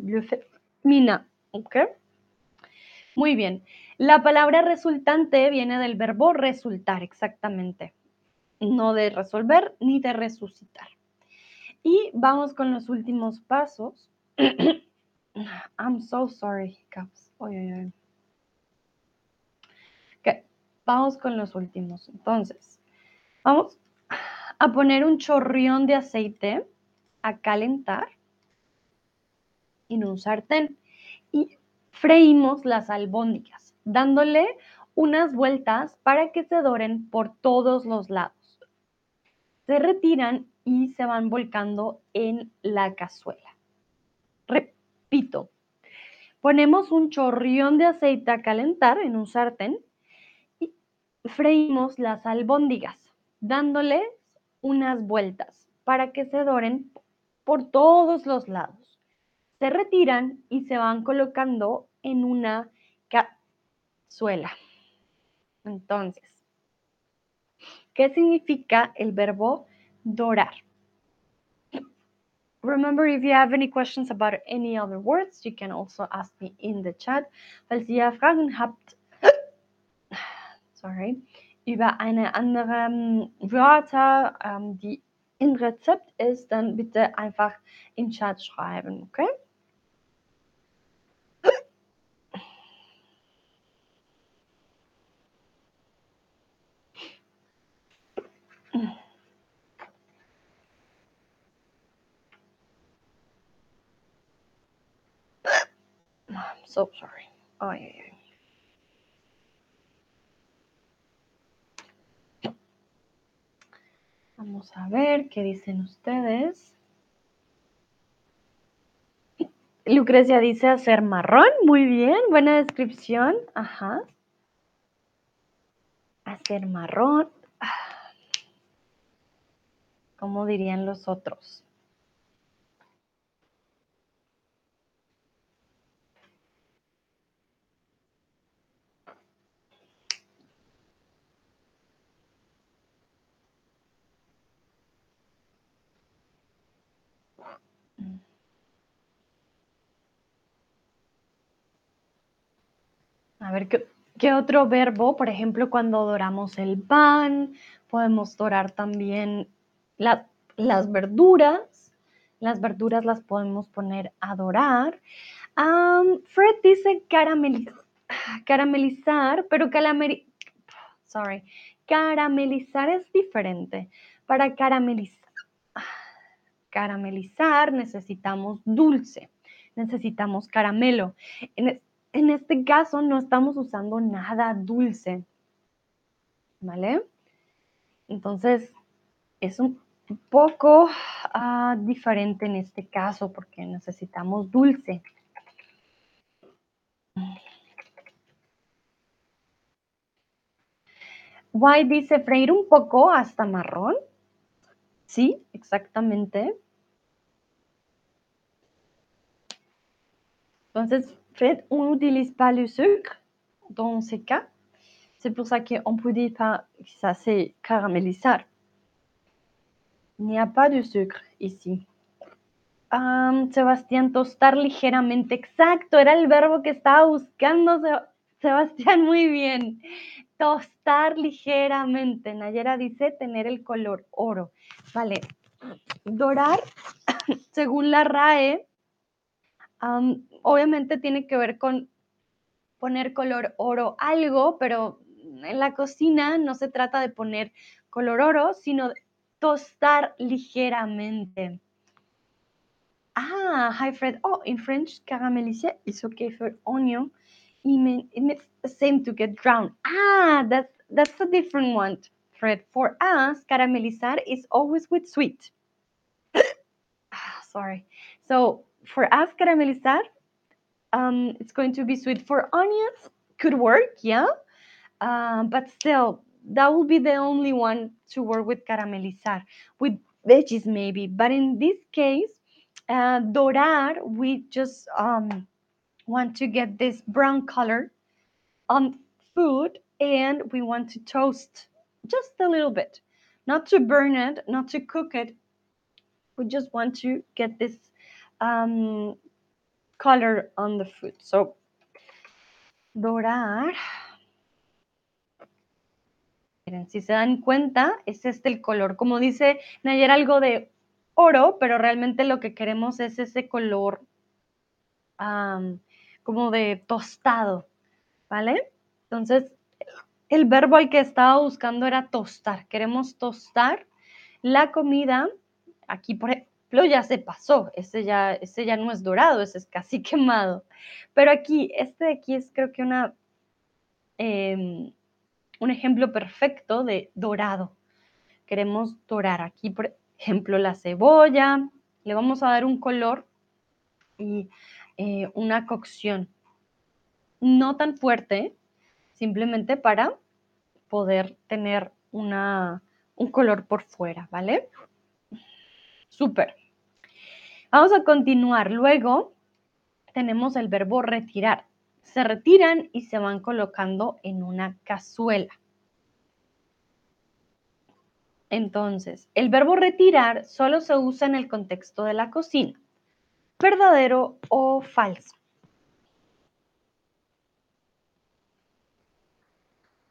le féminin. ¿Ok? Muy bien. La palabra resultante viene del verbo resultar, exactamente. No de resolver ni de resucitar. Y vamos con los últimos pasos. I'm so sorry, Caps. Vamos con los últimos. Entonces, vamos a poner un chorrión de aceite a calentar en un sartén y freímos las albóndigas, dándole unas vueltas para que se doren por todos los lados. Se retiran y se van volcando en la cazuela. Ponemos un chorrión de aceite a calentar en un sartén y freímos las albóndigas, dándoles unas vueltas para que se doren por todos los lados. Se retiran y se van colocando en una cazuela. Entonces, ¿qué significa el verbo dorar? Remember, if you have any questions about any other words, you can also ask me in the chat. Falls ihr Fragen habt, sorry, über eine andere um, Wörter, um, die im Rezept ist, dann bitte einfach im Chat schreiben, okay? So sorry. Ay, ay, Vamos a ver qué dicen ustedes. Lucrecia dice hacer marrón. Muy bien, buena descripción. Ajá. Hacer marrón. ¿Cómo dirían los otros? A ver, ¿qué, otro verbo? Por ejemplo, cuando doramos el pan, podemos dorar también las verduras. Las verduras las podemos poner a dorar. Fred dice caramelizar, pero sorry, caramelizar es diferente. Para caramelizar, caramelizar necesitamos dulce, necesitamos caramelo. Este caso no estamos usando nada dulce, ¿vale? Entonces, es un poco ah, diferente en este caso porque necesitamos dulce. White dice freír un poco hasta marrón. Sí, exactamente. Entonces, fait, on n'utilise pas le sucre dans ces cas. C'est pour ça qu'on peut dire pas que ça c'est caramélisar. Il n'y a pas de sucre ici. Um, Sebastián, tostar ligeramente. Exacto, era el verbo que estaba buscando. Sebastián, muy bien. Tostar ligeramente. Nayera dice tener el color oro. Vale. Dorar, según la RAE, obviamente tiene que ver con poner color oro algo, pero en la cocina no se trata de poner color oro, sino tostar ligeramente. Ah, hi Fred. Oh, in French, caraméliser is okay for onion. It's the same to get drowned. Ah, that's that's a different one, Fred. For us, caramelizar is always with sweet. sorry. So for us, caramelizar, um, it's going to be sweet. For onions, could work, yeah. Um, but still, that will be the only one to work with caramelizar. With veggies, maybe. But in this case, uh, dorar, we just um, want to get this brown color on food and we want to toast just a little bit. Not to burn it, not to cook it. We just want to get this um, color on the food. So, dorar. Miren, si se dan cuenta, es este el color. Como dice Nayer, algo de oro, pero realmente lo que queremos es ese color um, como de tostado, ¿vale? Entonces, el verbo al que estaba buscando era tostar. Queremos tostar la comida. Aquí, por ejemplo, ya se pasó. Ese ya, ese ya no es dorado, ese es casi quemado. Pero aquí, este de aquí es creo que una, em, un ejemplo perfecto de dorado. Queremos dorar aquí, por ejemplo, la cebolla. Le vamos a dar un color y eh, una cocción no tan fuerte, simplemente para poder tener una, un color por fuera, ¿vale? Súper. Vamos a continuar. Luego tenemos el verbo retirar. Se retiran y se van colocando en una cazuela. Entonces, el verbo retirar solo se usa en el contexto de la cocina. ¿Verdadero o falso?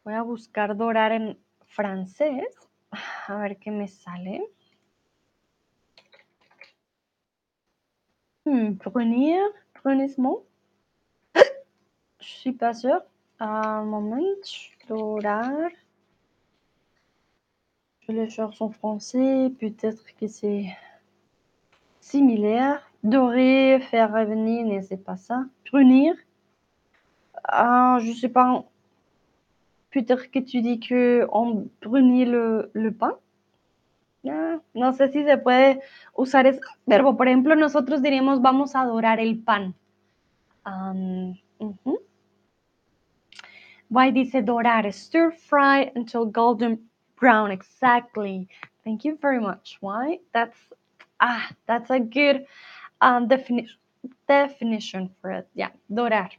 Voy a buscar dorar en francés. A ver qué me sale. Hmm, prenir, prenismo. Je suis pas sûre. Un moment, dorar. Je le cherche en français. Peut-être que c'est similaire. Dorer, faire revenir, mais c'est pas ça. Prunir. Ah, je sais pas Peut-être que tu dis que on brunit le, pan. No, sé si se puede usar ese verbo. Por ejemplo, nosotros diríamos vamos a adorar el pan. Um, uh -huh. Why dice dorar? Stir fry until golden brown. Exactly. Thank you very much. Why? That's ah, that's a good um, definition definition for it. Yeah, dorar.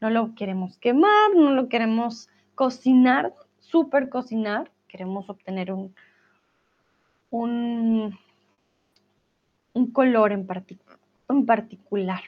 No lo queremos quemar, no lo queremos cocinar, súper cocinar, queremos obtener un, un, un color en, en particular.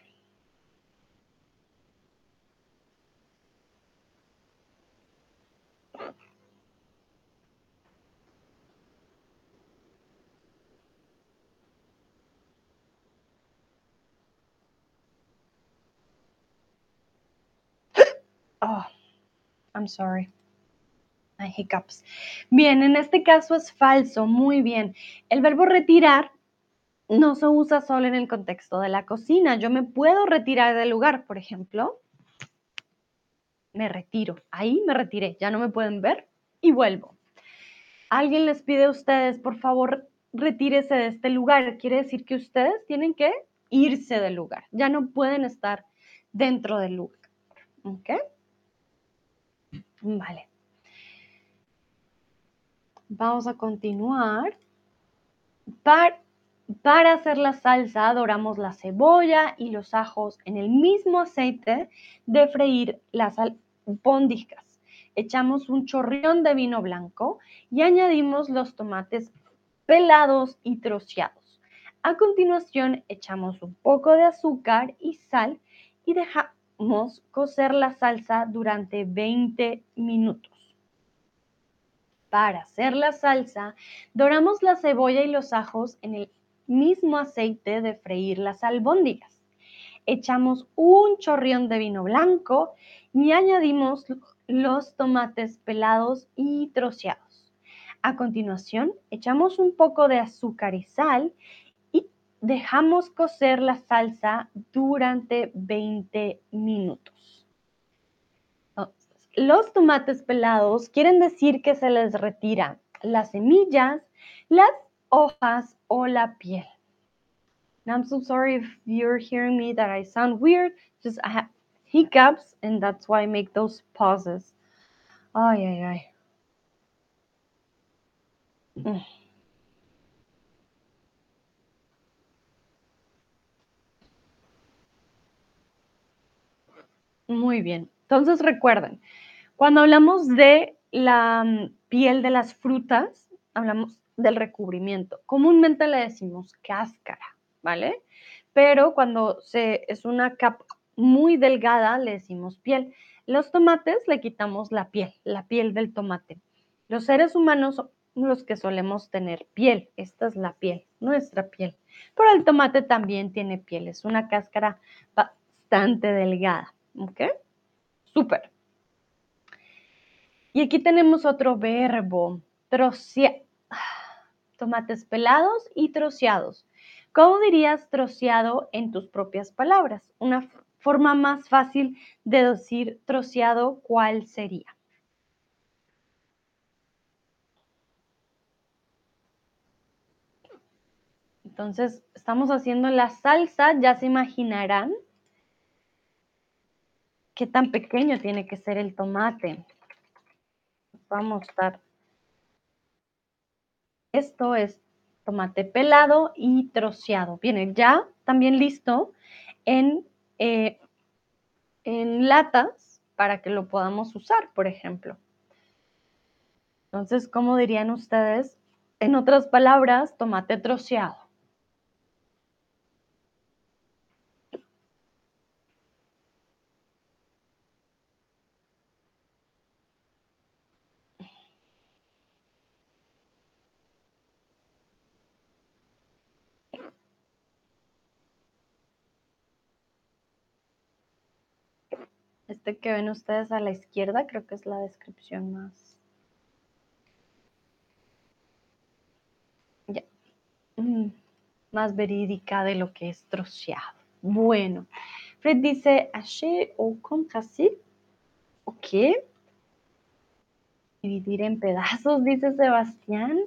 Oh. I'm sorry. Hiccups. Bien, en este caso es falso. Muy bien. El verbo retirar no se usa solo en el contexto de la cocina. Yo me puedo retirar del lugar, por ejemplo. Me retiro. Ahí me retiré. Ya no me pueden ver y vuelvo. Alguien les pide a ustedes, por favor, retírese de este lugar. Quiere decir que ustedes tienen que irse del lugar. Ya no pueden estar dentro del lugar. ¿Ok? Vale. Vamos a continuar. Para, hacer la salsa, doramos la cebolla y los ajos en el mismo aceite de freír las albóndigas. Echamos un chorrión de vino blanco y añadimos los tomates pelados y troceados. A continuación, echamos un poco de azúcar y sal y dejamos cocer la salsa durante 20 minutos. Para hacer la salsa, doramos la cebolla y los ajos en el mismo aceite de freír las albóndigas. Echamos un chorrión de vino blanco y añadimos los tomates pelados y troceados. A continuación, echamos un poco de azúcar y sal dejamos cocer la salsa durante 20 minutos. Los tomates pelados quieren decir que se les retira las semillas, las hojas o la piel. I'm so sorry if you're hearing me that I sound weird. Just I have hiccups, and that's why I make those pauses. Ay, ay, ay. Mm. Muy bien. Entonces recuerden, cuando hablamos de la mm, piel de las frutas, hablamos del recubrimiento. Comúnmente le decimos cáscara, ¿vale? Pero cuando es una capa muy delgada, le decimos piel. Los tomates le quitamos la piel, la piel del tomate. Los seres humanos son los que solemos tener piel. Esta es la piel, nuestra piel. Pero el tomate también tiene piel. Es una cáscara bastante delgada. ¿Ok? Súper. Y aquí tenemos otro verbo, trocear. Tomates pelados y troceados. ¿Cómo dirías troceado en tus propias palabras? Una forma más fácil de decir troceado, ¿cuál sería? Entonces, estamos haciendo la salsa, ya se imaginarán qué tan pequeño tiene que ser el tomate. Vamos a mostrar. Esto es tomate pelado y troceado. Viene ya también listo en eh, en latas para que lo podamos usar, por ejemplo. Entonces, ¿cómo dirían ustedes? En otras palabras, tomate troceado. Que ven ustedes a la izquierda, creo que es la descripción más. Mm, más verídica de lo que es troceado. Bueno, Fred dice haché o contrasí. Ok. Dividir en pedazos, dice Sebastián.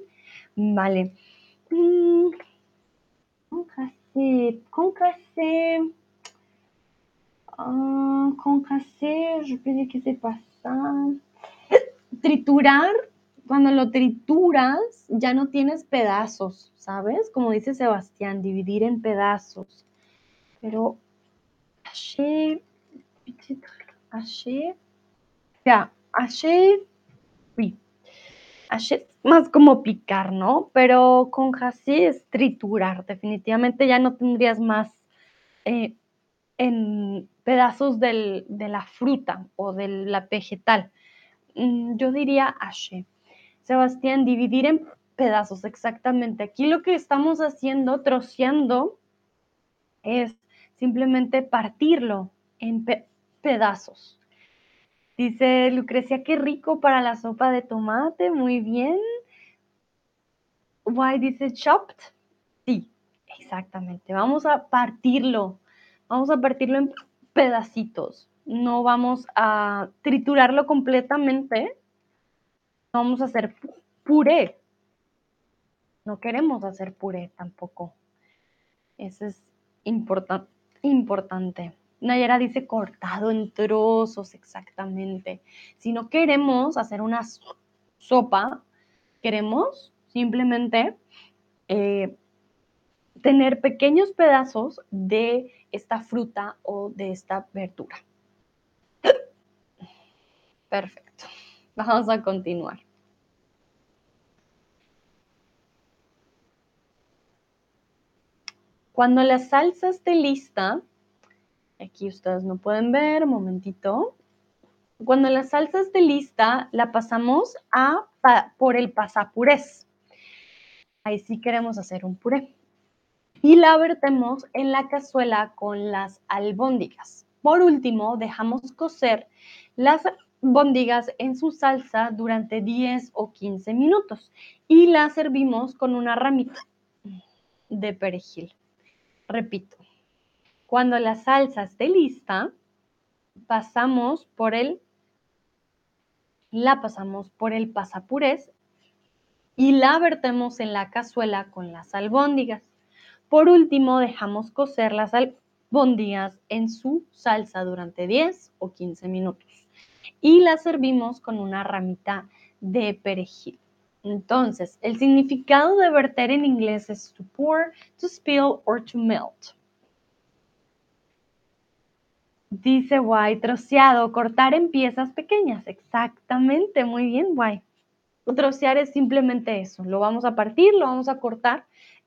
Vale. Mm, concasé, Ah, con casser, je peux que se pasa. Triturar, cuando lo trituras, ya no tienes pedazos, ¿sabes? Como dice Sebastián, dividir en pedazos. Pero, haché, haché, ya, sí. Haché más como picar, ¿no? Pero con casser es triturar, definitivamente ya no tendrías más eh, en pedazos de la fruta o de la vegetal. Mm, yo diría hache. Sebastián, dividir en pedazos, exactamente. Aquí lo que estamos haciendo, troceando, es simplemente partirlo en pedazos. Dice Lucrecia, qué rico para la sopa de tomate, muy bien. Why dice chopped? Sí, exactamente. Vamos a partirlo. Vamos a partirlo en pedacitos. No vamos a triturarlo completamente. No vamos a hacer puré. No queremos hacer puré tampoco. Eso es importante. Nayera dice cortado en trozos, exactamente. Si no queremos hacer una sopa, queremos simplemente eh, tener pequeños pedazos de esta fruta o de esta verdura. Perfecto. Vamos a continuar. Cuando la salsa esté lista, aquí ustedes no pueden ver, un momentito. Cuando la salsa esté lista, la pasamos a por el pasapurés. Ahí sí queremos hacer un puré y la vertemos en la cazuela con las albóndigas. Por último, dejamos cocer las albóndigas en su salsa durante 10 o 15 minutos y las servimos con una ramita de perejil. Repito, cuando la salsa esté lista, pasamos por el la pasamos por el pasapurés y la vertemos en la cazuela con las albóndigas. Por último, dejamos cocer las albóndigas en su salsa durante 10 o 15 minutos y las servimos con una ramita de perejil. Entonces, el significado de verter en inglés es to pour, to spill or to melt. Dice Guay, troceado, cortar en piezas pequeñas. Exactamente, muy bien, Guay. Trocear es simplemente eso. Lo vamos a partir, lo vamos a cortar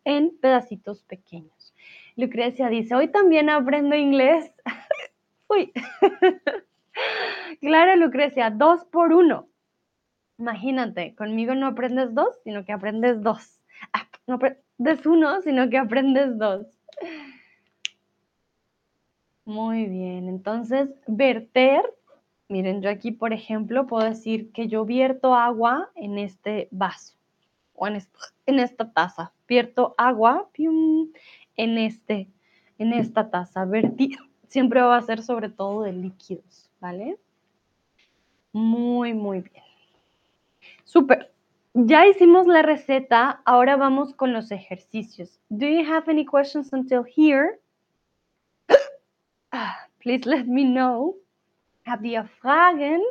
en pedacitos pequeños. Lucrecia dice, hoy también aprendo inglés. Uy. claro, Lucrecia, dos por uno. Imagínate, conmigo no aprendes dos, sino que aprendes dos. Ah, no aprendes uno, sino que aprendes dos. Muy bien, entonces verter, miren, yo aquí, por ejemplo, puedo decir que yo vierto agua en este vaso en, esta taza. Vierto agua en, este, en esta taza. Vertir siempre va a ser sobre todo de líquidos, ¿vale? Muy, muy bien. Súper. Ya hicimos la receta, ahora vamos con los ejercicios. Do you have any questions until here? Please let me know. Have you Fragen?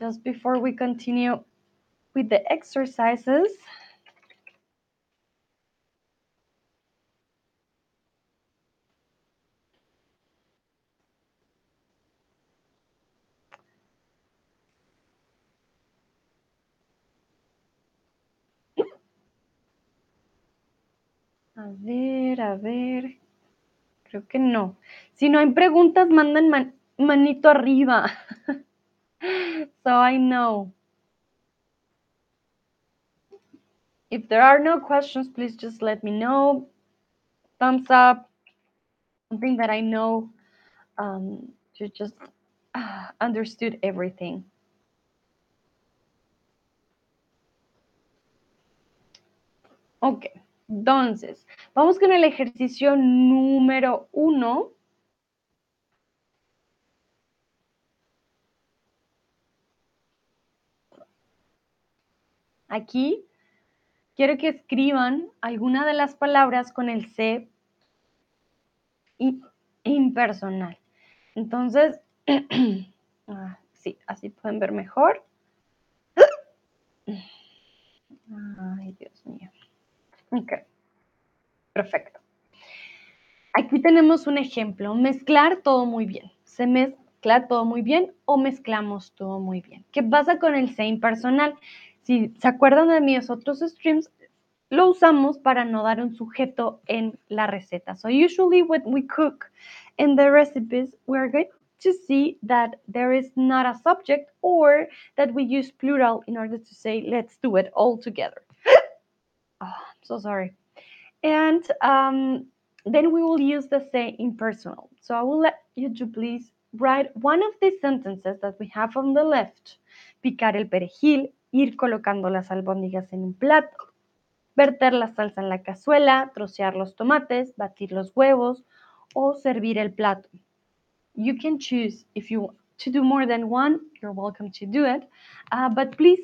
Just before we continue with the exercises. A ver, a ver. Creo que no. Si no hay preguntas, manden manito arriba. so I know. If there are no questions, please just let me know. Thumbs up. Something that I know um, you just understood everything. Ok. Entonces, vamos con el ejercicio número uno. Aquí quiero que escriban alguna de las palabras con el C impersonal. Entonces, ah, sí, así pueden ver mejor. Ay, Dios mío. Ok, perfecto. Aquí tenemos un ejemplo, mezclar todo muy bien. Se mezcla todo muy bien o mezclamos todo muy bien. ¿Qué pasa con el same personal? Si se acuerdan de mis otros streams, lo usamos para no dar un sujeto en la receta. So usually when we cook in the recipes, we're going to see that there is not a subject or that we use plural in order to say, let's do it all together. oh, so sorry. And um, then we will use the say impersonal. So I will let you to please write one of these sentences that we have on the left. Picar el perejil, ir colocando las albóndigas en un plato, verter la salsa en la cazuela, trocear los tomates, batir los huevos o servir el plato. You can choose if you want to do more than one, you're welcome to do it. Uh, but please,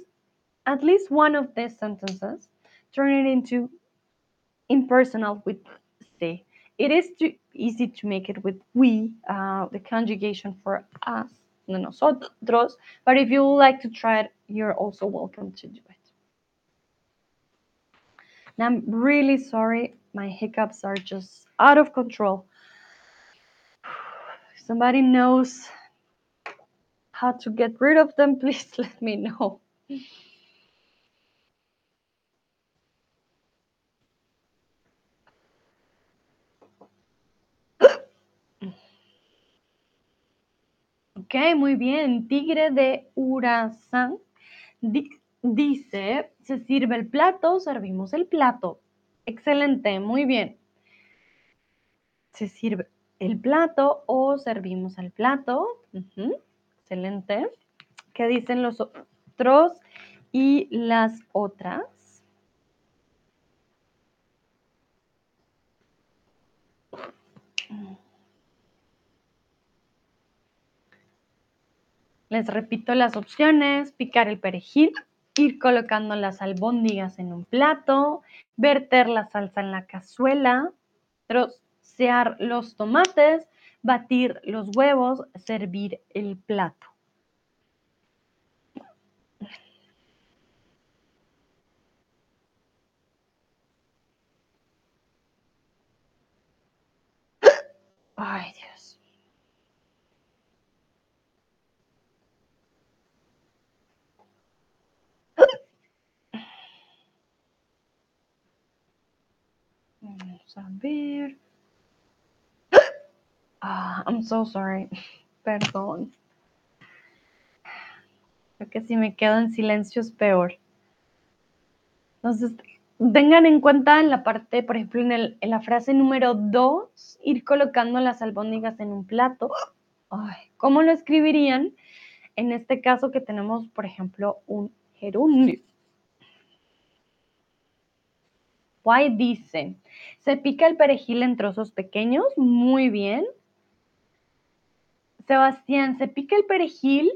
at least one of these sentences turn it into impersonal with se. It is too easy to make it with we, uh, the conjugation for us, no nosotros, but if you would like to try it, you're also welcome to do it. I'm really sorry, my hiccups are just out of control. If somebody knows how to get rid of them, please let me know. Ok, muy bien. Tigre de Urazán dice, se sirve el plato, servimos el plato. Excelente, muy bien. Se sirve el plato o servimos el plato. Excelente. ¿Qué dicen los otros y las otras? Les repito las opciones, picar el perejil, ir colocando las albóndigas en un plato, verter la salsa en la cazuela, trocear los tomates, batir los huevos, servir el plato. Ay, Dios. Vamos a ver. Ah, I'm so sorry. Perdón. Creo que si me quedo en silencio es peor. Entonces, tengan en cuenta en la parte, por ejemplo, en, la frase número 2, ir colocando las albóndigas en un plato. Ay, ¿Cómo lo escribirían? En este caso que tenemos, por ejemplo, un gerundio. White dice, se pica el perejil en trozos pequeños, muy bien. Sebastián, se pica el perejil,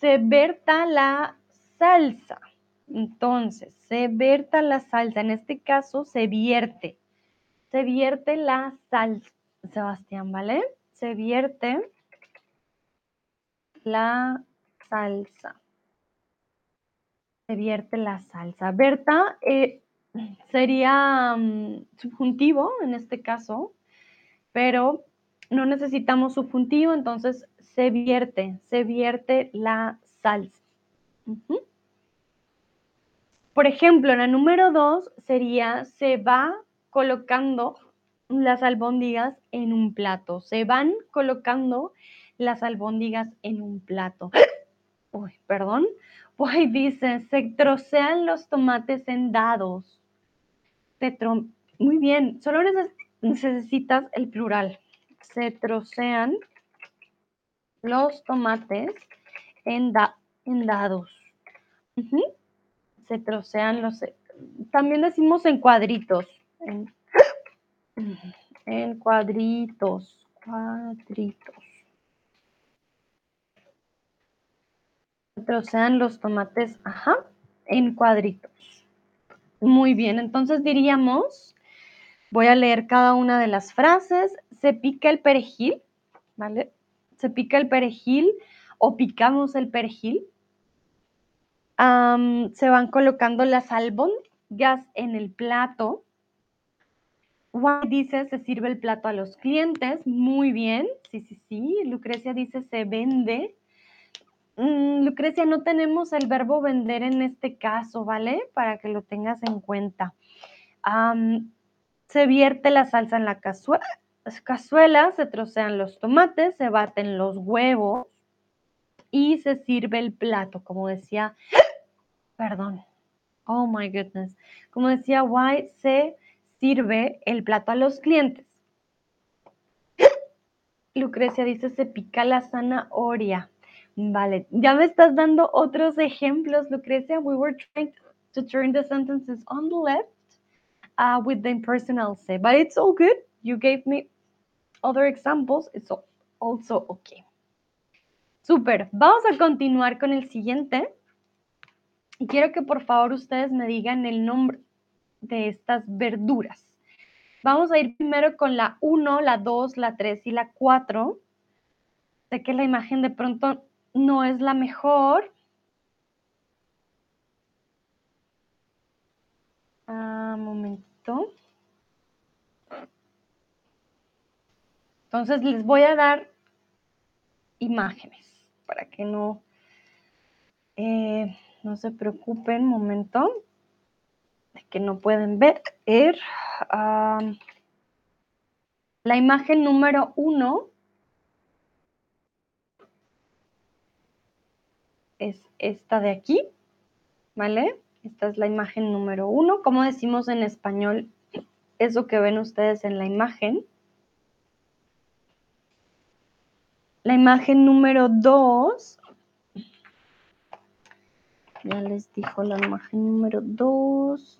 se verta la salsa. Entonces, se verta la salsa, en este caso se vierte. Se vierte la salsa, Sebastián, ¿vale? Se vierte la salsa. Se vierte la salsa. Berta eh, sería mm, subjuntivo en este caso, pero no necesitamos subjuntivo, entonces se vierte, se vierte la salsa. Por ejemplo, la número dos sería se va colocando las albóndigas en un plato. Se van colocando las albóndigas en un plato. Uy, perdón. Uy, dice, se trocean los tomates en dados. Muy bien, solo necesitas el plural. Se trocean los tomates en, dados. Se trocean los... También decimos en cuadritos. En, en cuadritos. Cuadritos. Se trocean los tomates, ajá, en cuadritos. Muy bien, entonces diríamos, voy a leer cada una de las frases. Se pica el perejil, ¿vale? Se pica el perejil o picamos el perejil. se van colocando las albóndigas en el plato. Juan dice, se sirve el plato a los clientes. Muy bien, sí, sí, sí. Lucrecia dice, se vende. Mm, Lucrecia, no tenemos el verbo vender en este caso, ¿vale? Para que lo tengas en cuenta. se vierte la salsa en la cazuela, se trocean los tomates, se baten los huevos y se sirve el plato, como decía, perdón, oh my goodness, como decía White, se sirve el plato a los clientes. Lucrecia dice, se pica la zanahoria. Vale, ya me estás dando otros ejemplos, Lucrecia. We were trying to turn the sentences on the left uh, with the impersonal se, but it's all good. You gave me other examples. It's also okay. Super. Vamos a continuar con el siguiente. Y quiero que por favor ustedes me digan el nombre de estas verduras. Vamos a ir primero con la 1, la 2, la 3 y la 4. Sé que la imagen de pronto no es la mejor. Ah, momento. Entonces les voy a dar imágenes para que no, eh, no se preocupen, momento, de que no pueden ver. Ah, la imagen número uno es esta de aquí, ¿vale? Esta es la imagen número uno. Como decimos en español, eso que ven ustedes en la imagen. La imagen número dos. Ya les dijo la imagen número dos.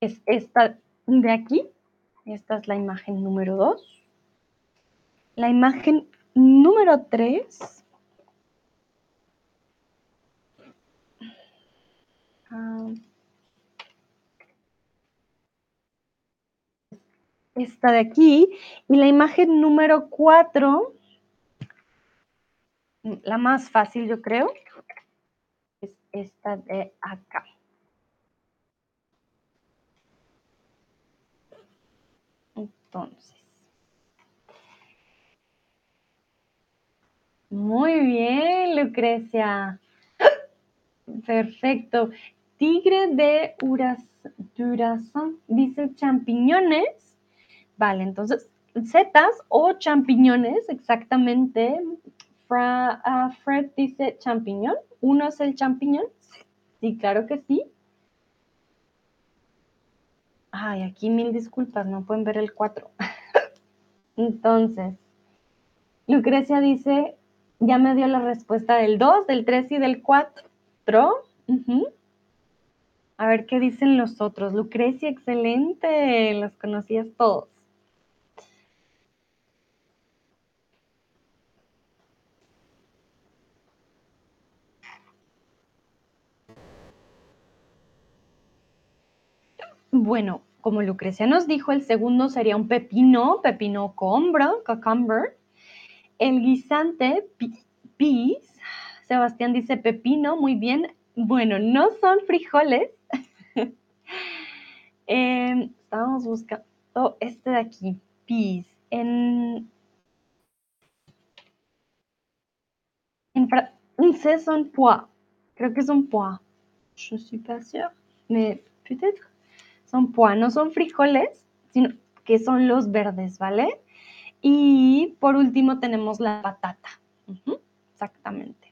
Es esta de aquí. Esta es la imagen número dos. la imagen número 3. Ah. esta de aquí. Y la imagen número 4, la más fácil yo creo, es esta de acá. Entonces. Muy bien, Lucrecia. Perfecto. Tigre de Durazán dice champiñones. Vale, entonces, setas o champiñones, exactamente. Ah, Fred dice champiñón. ¿Uno es el champiñón? Sí, claro que sí. Ay, aquí mil disculpas, no pueden ver el 4. Entonces, Lucrecia dice, ya me dio la respuesta del 2, del 3 y del 4. A ver qué dicen los otros. Lucrecia, excelente, los conocías todos. Bueno, como Lucrecia nos dijo, el segundo sería un pepino, pepino combro, cucumber. El guisante, peas. Sebastián dice pepino, muy bien. Bueno, no son frijoles. Em, estamos buscando este de aquí, peas. En, en francés son pois. Creo que son pois. Je suis pas sûre, mais peut-être son pois, no son frijoles, sino que son los verdes, ¿vale? Y por último tenemos la patata. exactamente.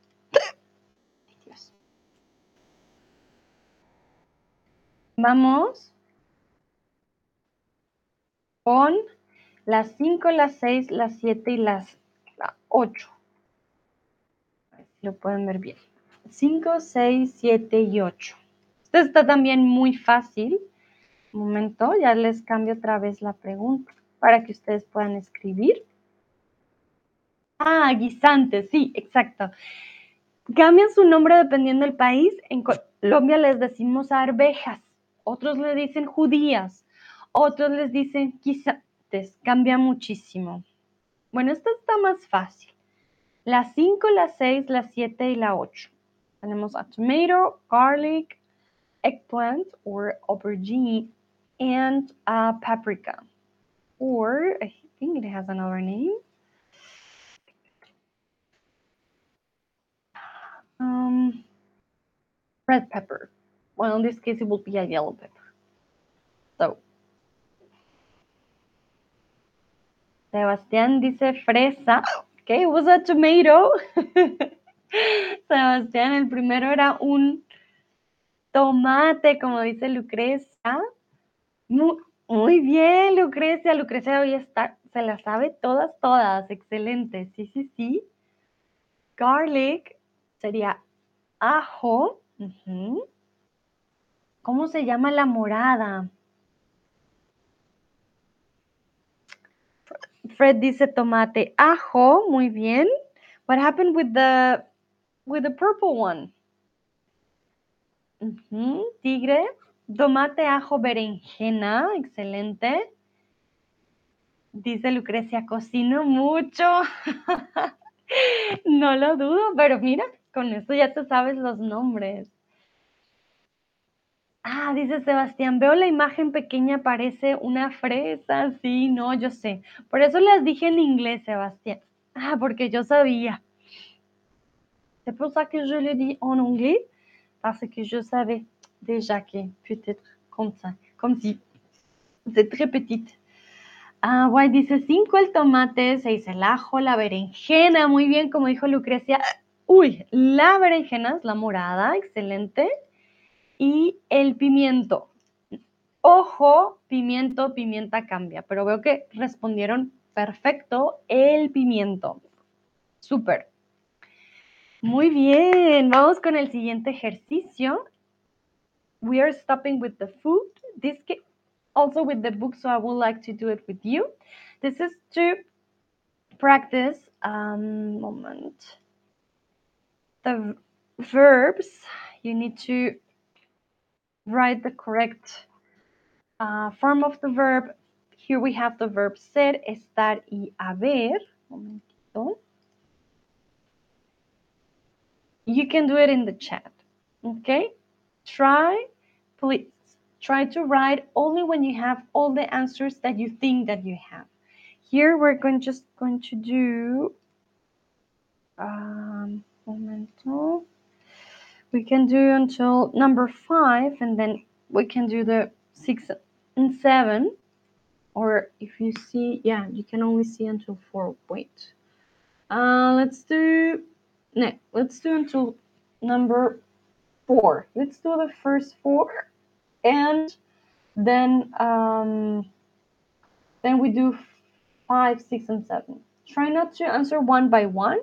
Vamos con las 5, las 6, las 7 y las 8. A ver si lo pueden ver bien. 5, 6, 7 y 8. Esto está también muy fácil momento, ya les cambio otra vez la pregunta para que ustedes puedan escribir. Ah, guisantes, sí, exacto. Cambian su nombre dependiendo del país. En Colombia les decimos arvejas, otros le dicen judías, otros les dicen guisantes. Cambia muchísimo. Bueno, esta está más fácil. Las 5, las 6, las 7 y la 8. Tenemos a tomato, garlic, eggplant or aubergine, and uh, paprika. Or I think it has another name. Um, red pepper. Well, in this case, it will be a yellow pepper. So, Sebastián dice fresa. Okay, it was a tomato. Sebastián, el primero era un tomate, como dice Lucrecia. Muy, bien, Lucrecia. Lucrecia hoy está, se la sabe todas, todas. Excelente. Sí, sí, sí. Garlic sería ajo. ¿Cómo se llama la morada? Fred dice tomate, ajo, muy bien. What happened with the with the purple one? Tigre. Tomate, ajo, berenjena, excelente. Dice Lucrecia, cocino mucho. no lo dudo, pero mira, con esto ya te sabes los nombres. Ah, dice Sebastián, veo la imagen pequeña, parece una fresa. Sí, no, yo sé. Por eso las dije en inglés, Sebastián. Ah, porque yo sabía. C'est pour ça que je le dis en anglais, parce que je savais déjà que peut-être comme ça, si c'est très petite. Ah, guay, dice 5 el tomate, 6 el ajo, la berenjena, muy bien, como dijo Lucrecia. Uy, la berenjena es la morada, excelente. Y el pimiento. Ojo, pimiento, pimienta cambia, pero veo que respondieron perfecto el pimiento. Súper. Muy bien, vamos con el siguiente ejercicio we are stopping with the food. This also with the book, so I would like to do it with you. This is to practice, um, moment, the verbs, you need to write the correct uh, form of the verb. Here we have the verb ser, estar y haber. Momentito. You can do it in the chat, okay? Try, please, try to write only when you have all the answers that you think that you have. Here we're going just going to do, um, momento. We can do until number five and then we can do the six and seven. Or if you see, yeah, you can only see until four. Wait. Uh, let's do, no, let's do until number four. Let's do the first four and then um, then we do five, six, and seven. Try not to answer one by one.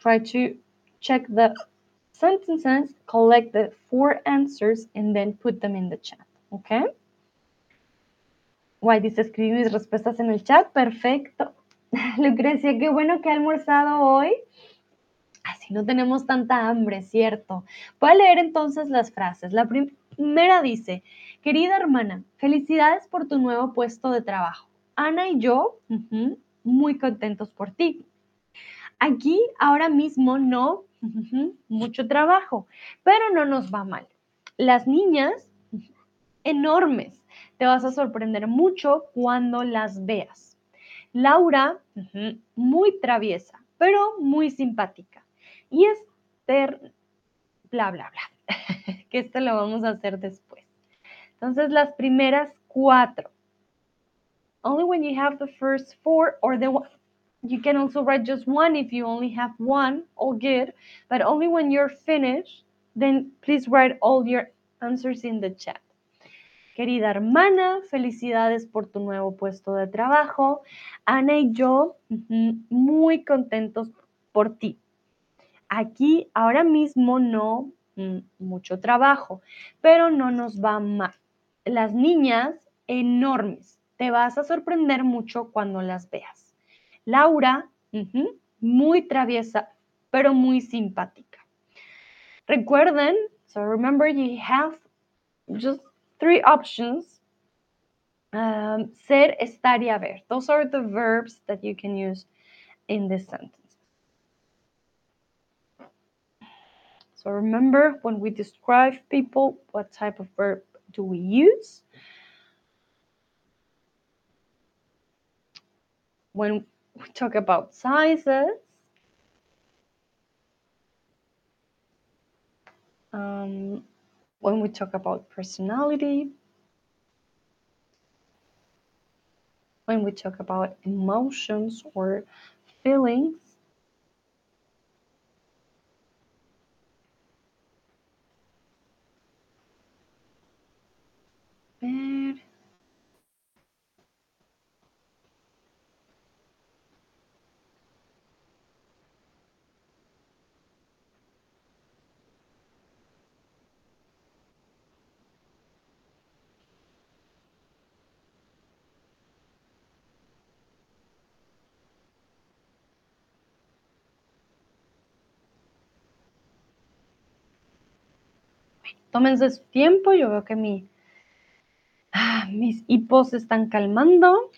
Try to check the sentences, collect the four answers, and then put them in the chat. Okay? Guay, dice, escribí mis respuestas en el chat. Perfecto. Lucrecia, qué bueno que ha almorzado hoy. Así no tenemos tanta hambre, ¿cierto? Voy a leer entonces las frases. La primera dice, querida hermana, felicidades por tu nuevo puesto de trabajo. Ana y yo, muy contentos por ti. Aquí ahora mismo no, mucho trabajo, pero no nos va mal. Las niñas, enormes. Te vas a sorprender mucho cuando las veas. Laura, muy traviesa, pero muy simpática. Y Esther, bla, bla, bla. que esto lo vamos a hacer después. Entonces, las primeras cuatro. Only when you have the first four or the one, you can also write just one if you only have one, all good. But only when you're finished, then please write all your answers in the chat. Querida hermana, felicidades por tu nuevo puesto de trabajo. Ana y yo, muy contentos por ti. Aquí ahora mismo no mm, mucho trabajo, pero no nos va mal. Las niñas enormes. Te vas a sorprender mucho cuando las veas. Laura, muy traviesa, pero muy simpática. Recuerden, so remember you have just three options. Um, ser, estar y haber. Those are the verbs that you can use in this sentence. So remember when we describe people, what type of verb do we use? When we talk about sizes, um, when we talk about personality, when we talk about emotions or feelings, ver. Tómense su tiempo, yo veo que mi, mis hipos se están calmando.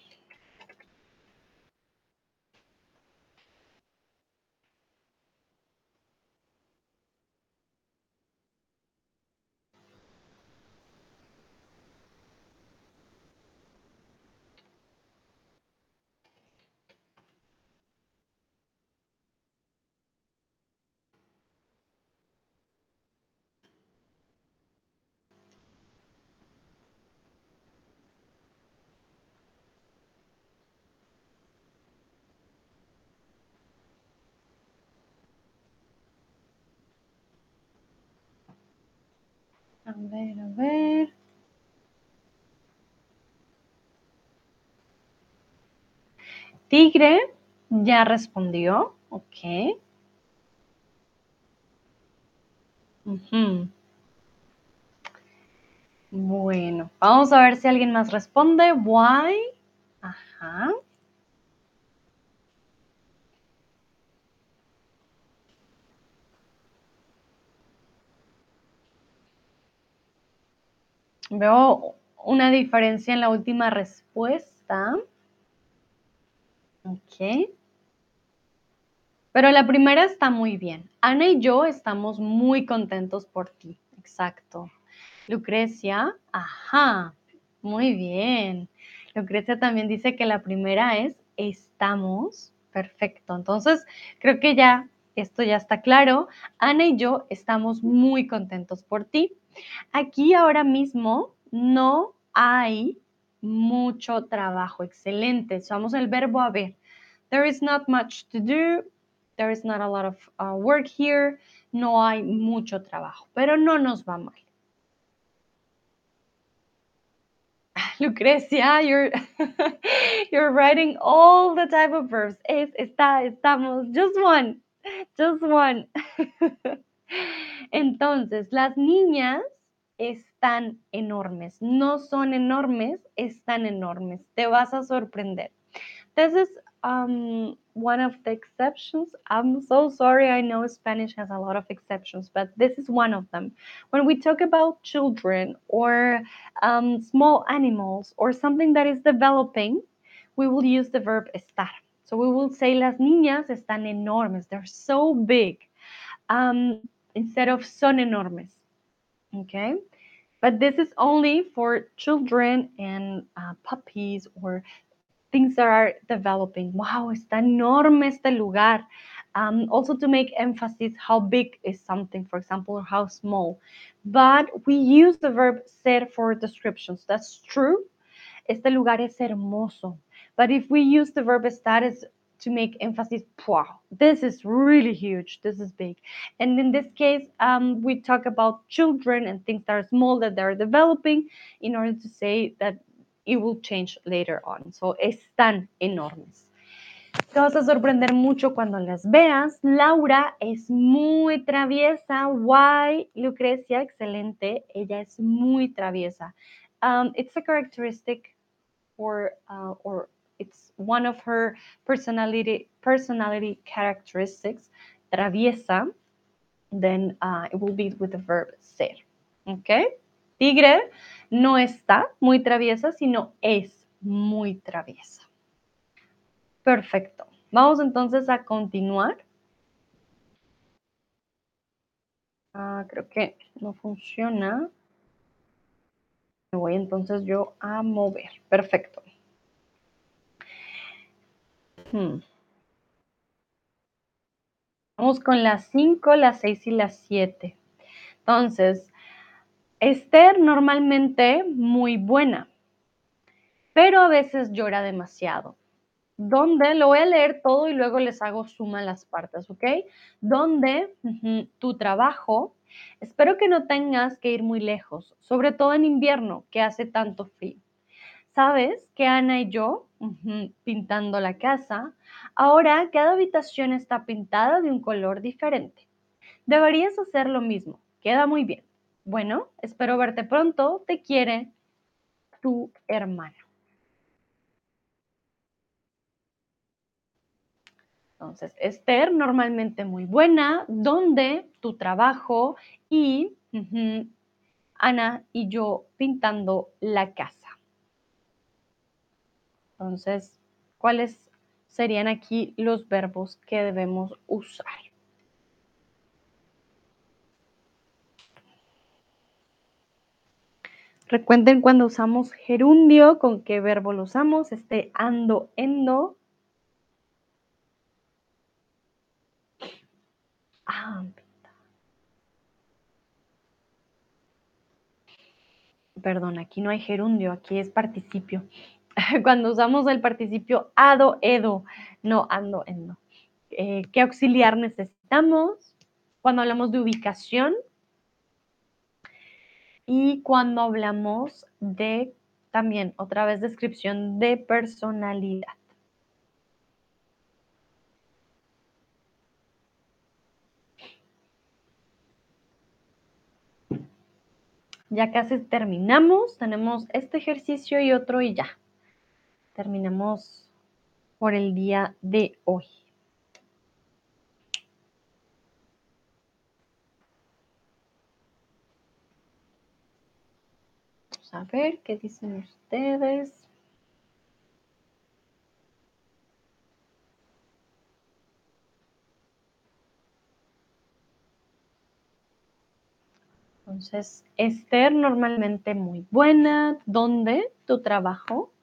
A ver, a ver. Tigre ya respondió. Ok. Bueno, vamos a ver si alguien más responde. Why? Ajá. Veo una diferencia en la última respuesta. Ok. Pero la primera está muy bien. Ana y yo estamos muy contentos por ti. Exacto. Lucrecia, ajá, muy bien. Lucrecia también dice que la primera es estamos. Perfecto. Entonces, creo que ya esto ya está claro. Ana y yo estamos muy contentos por ti. Aquí ahora mismo no hay mucho trabajo. Excelente. Usamos el verbo haber. There is not much to do. There is not a lot of uh, work here. No hay mucho trabajo, pero no nos va mal. Lucrecia, you're you're writing all the type of verbs. Es, está, estamos, just one, just one. Entonces, las niñas están enormes. No son enormes, están enormes. Te vas a sorprender. This is um, one of the exceptions. I'm so sorry. I know Spanish has a lot of exceptions, but this is one of them. When we talk about children or um, small animals or something that is developing, we will use the verb estar. So we will say las niñas están enormes. They're so big. Um, instead of son enormes. Okay. But this is only for children and uh, puppies or things that are developing. Wow, está enorme este lugar. Um, also to make emphasis how big is something, for example, or how small. But we use the verb ser for descriptions. That's true. Este lugar es hermoso. But if we use the verb estar is to make emphasis, wow, this is really huge. This is big. And in this case, um, we talk about children and things that are small that they're developing in order to say that it will change later on. So, están enormes. Te vas a sorprender mucho cuando las veas. Laura es muy traviesa. Why? Lucrecia, excelente. Ella es muy traviesa. Um, it's a characteristic or, uh, or it's one of her personality, personality characteristics. Traviesa. Then uh, it will be with the verb ser. Okay? Tigre no está muy traviesa, sino es muy traviesa. Perfecto. Vamos entonces a continuar. Ah, creo que no funciona. Me voy entonces yo a mover. Perfecto. Hmm. Vamos con las 5, las 6 y las 7. Entonces, Esther normalmente muy buena, pero a veces llora demasiado. ¿Dónde? Lo voy a leer todo y luego les hago suma las partes, ¿ok? ¿Dónde? tu trabajo. Espero que no tengas que ir muy lejos, sobre todo en invierno, que hace tanto frío. ¿Sabes que Ana y yo, pintando la casa, ahora cada habitación está pintada de un color diferente? Deberías hacer lo mismo, queda muy bien. Bueno, espero verte pronto. Te quiere tu hermana. Entonces, Esther, normalmente muy buena, donde tu trabajo y Ana y yo pintando la casa. Entonces, ¿cuáles serían aquí los verbos que debemos usar? Recuerden cuando usamos gerundio, con qué verbo lo usamos, este ando, endo. Ah, perdón, aquí no hay gerundio, aquí es participio. Cuando usamos el participio ado, edo, no ando, endo. Eh, ¿Qué auxiliar necesitamos? Cuando hablamos de ubicación, y cuando hablamos de también otra vez descripción de personalidad. Ya casi terminamos, tenemos este ejercicio y otro y ya. Terminamos por el día de hoy. a ver qué dicen ustedes. Entonces, Esther normalmente muy buena. ¿Dónde? Tu trabajo.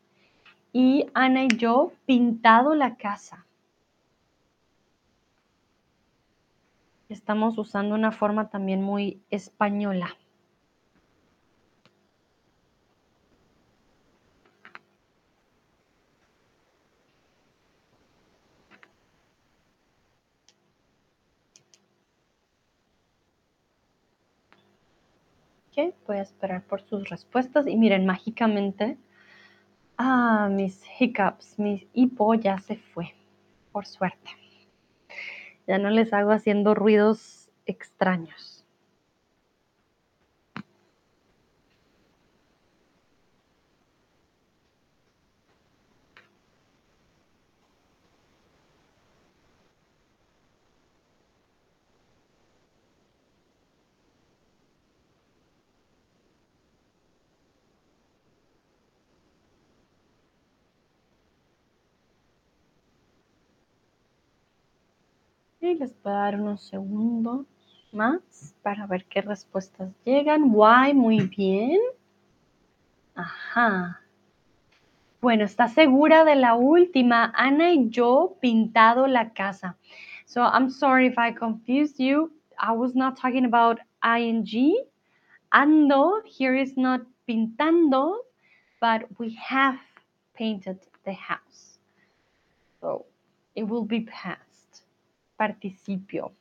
Y Ana y yo pintado la casa. Estamos usando una forma también muy española. Voy a esperar por sus respuestas y miren, mágicamente, ah, mis hiccups, mi hipo ya se fue, por suerte. Ya no les hago haciendo ruidos extraños. Les voy dar unos segundos más para ver qué respuestas llegan. Why, muy bien. Ajá. Bueno, está segura de la última. Ana y yo pintado la casa. So I'm sorry if I confused you. I was not talking about ing. Ando here is not pintando, but we have painted the house. So it will be past participio.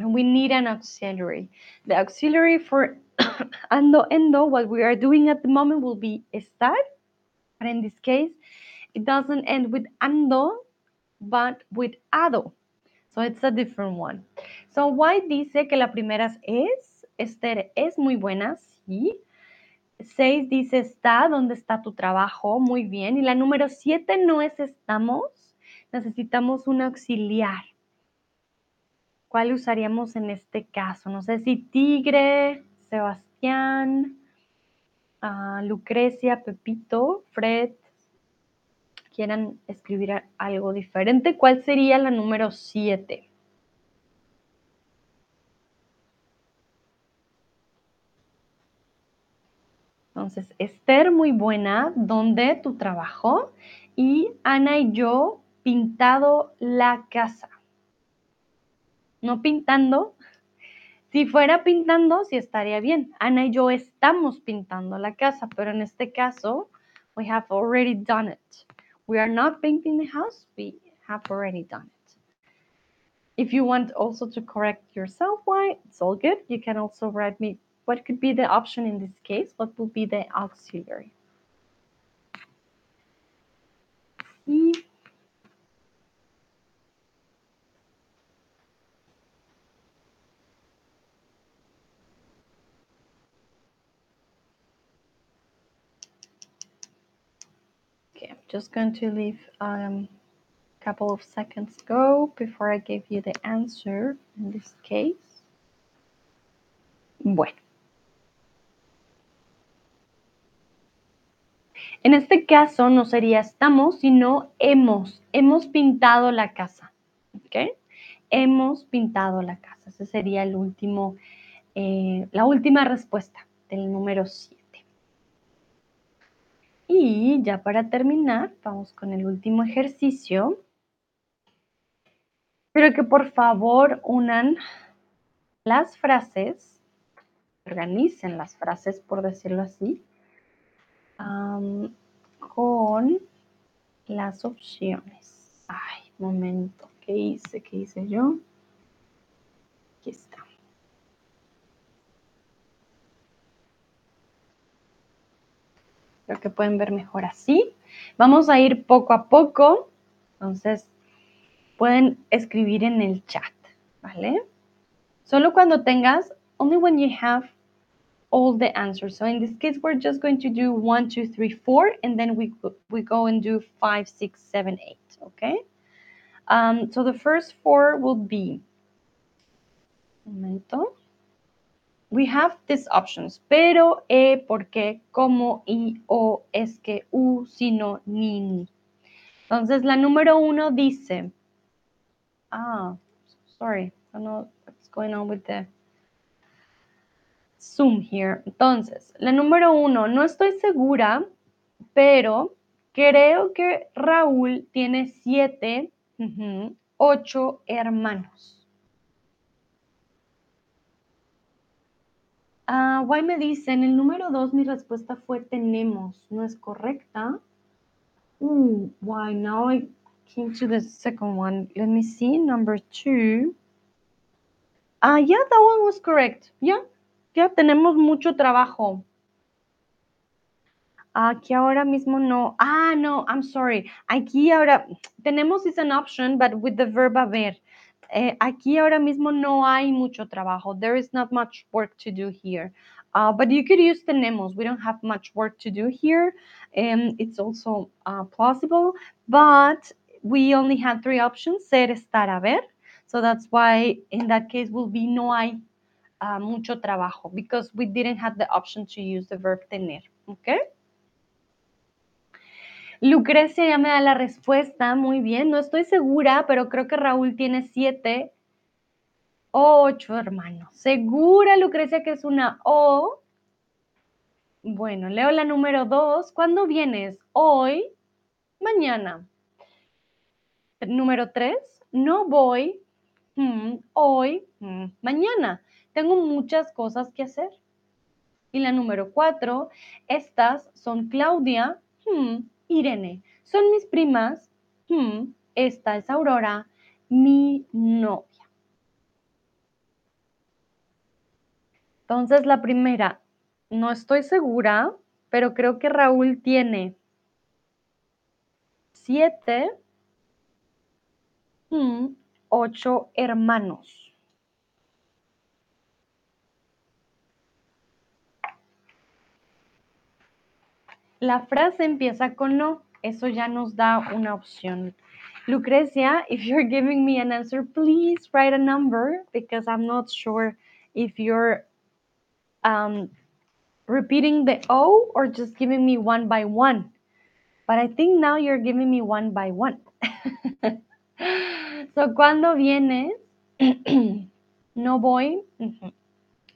We need an auxiliary. The auxiliary for ando, endo, what we are doing at the moment will be estar. But in this case, it doesn't end with ando, but with ado. So it's a different one. So why dice que la primera es Esther es muy buena, sí. Seis dice está, ¿dónde está tu trabajo? Muy bien. Y la número siete no es estamos, necesitamos un auxiliar. ¿Cuál usaríamos en este caso? No sé si Tigre, Sebastián, uh, Lucrecia, Pepito, Fred, quieran escribir algo diferente. ¿Cuál sería la número 7? Entonces, Esther, muy buena. ¿Dónde tu trabajo? Y Ana y yo, pintado la casa no pintando. Si fuera pintando, sí estaría bien. Ana y yo estamos pintando la casa, pero en este caso, we have already done it. We are not painting the house, we have already done it. If you want also to correct yourself, why, it's all good. You can also write me what could be the option in this case, what will be the auxiliary. Just going to leave um, a couple of seconds go before I give you the answer in this case. Bueno. En este caso no sería estamos, sino hemos. Hemos pintado la casa. ¿Ok? Hemos pintado la casa. Ese sería el último, eh, la última respuesta del número 7. Y ya para terminar, vamos con el último ejercicio. Pero que por favor unan las frases, organicen las frases, por decirlo así, con las opciones. Ay, momento, ¿qué hice? ¿Qué hice yo? Aquí está. Creo que pueden ver mejor así. Vamos a ir poco a poco. Entonces, pueden escribir en el chat, ¿vale? Solo cuando tengas, only when you have all the answers. So in this case, we're just going to do one, two, three, four, and then we, we go and do five, six, seven, eight, okay? Um, so the first four will be, momento. We have these options, pero, e, por qué, cómo, y, o, es que, u, sino, ni, ni. Entonces, la número uno dice, ah, sorry, I don't know what's going on with the Zoom here. Entonces, la número uno, no estoy segura, pero creo que Raúl tiene siete, ocho hermanos. Ah, Why me dicen, el número dos, mi respuesta fue tenemos, ¿no es correcta? Why now I came to the second one. Let me see, number two. Ah, yeah, that one was correct. Yeah, ya tenemos mucho trabajo. Aquí ahora mismo no. Ah, no, I'm sorry. Aquí ahora tenemos is an option, but with the verb haber. Eh, aquí ahora mismo no hay mucho trabajo. There is not much work to do here. Uh, but you could use tenemos. We don't have much work to do here. And it's also uh, plausible. But we only had three options, ser, estar, haber. So that's why in that case will be no hay uh, mucho trabajo because we didn't have the option to use the verb tener. Okay? Lucrecia ya me da la respuesta, muy bien, no estoy segura, pero creo que Raúl tiene siete o ocho hermanos. ¿Segura, Lucrecia, que es una O? Bueno, leo la número dos. ¿Cuándo vienes? Hoy, mañana. Número tres, no voy mm, hoy, mm, mañana. Tengo muchas cosas que hacer. Y la número cuatro, estas son Claudia, mm, Irene. Son mis primas. Hmm, esta es Aurora, mi novia. Entonces, la primera, no estoy segura, pero creo que Raúl tiene siete, hmm, ocho hermanos. La frase empieza con no. Eso ya nos da una opción. Lucrecia, if you're giving me an answer, please write a number because I'm not sure if you're um, repeating the O or just giving me one by one. But I think now you're giving me one by one. so, ¿cuándo vienes? no voy.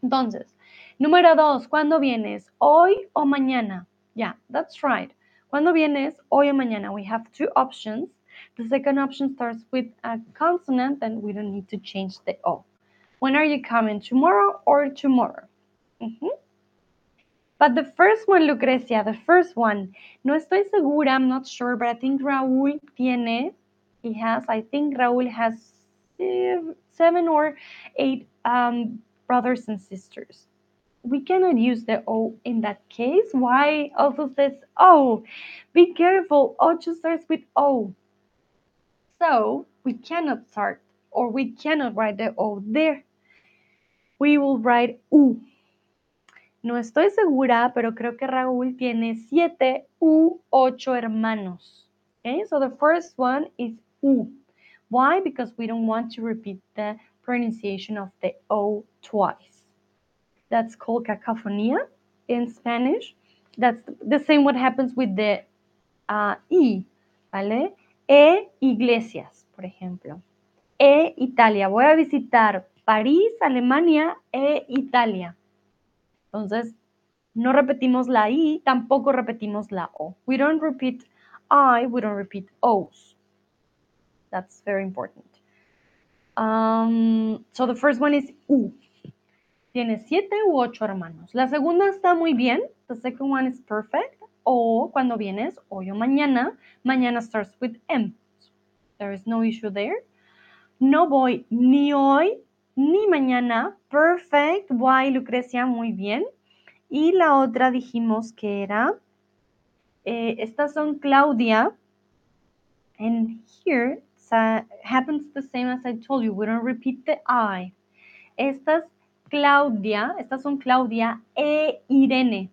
Entonces, número dos, ¿cuándo vienes? ¿Hoy o mañana? Yeah, that's right. Cuando vienes hoy o mañana? We have two options. The second option starts with a consonant and we don't need to change the O. When are you coming? Tomorrow or tomorrow? Mm -hmm. But the first one, Lucrecia, the first one, no estoy segura, I'm not sure, but I think Raúl tiene, he has, I think Raúl has seven or eight um, brothers and sisters we cannot use the O in that case. Why also says O? Be careful, O just starts with O. So we cannot start or we cannot write the O there. We will write U. No estoy segura, pero creo que Raúl tiene siete u ocho hermanos. Okay, so the first one is U. Why? Because we don't want to repeat the pronunciation of the O twice. That's called cacophony in Spanish. That's the same what happens with the uh, I, ¿vale? E iglesias, por ejemplo. E Italia. Voy a visitar París, Alemania e Italia. Entonces, no repetimos la I, tampoco repetimos la O. We don't repeat I, we don't repeat O's. That's very important. Um, so the first one is U. Tiene siete u ocho hermanos. La segunda está muy bien. The second one is perfect. O cuando vienes, hoy o mañana. Mañana starts with M. There is no issue there. No voy ni hoy ni mañana. Perfect. Why, Lucrecia? Muy bien. Y la otra dijimos que era, eh, estas son Claudia. And here happens the same as I told you. We don't repeat the I. Estas Claudia, estas son Claudia e Irene.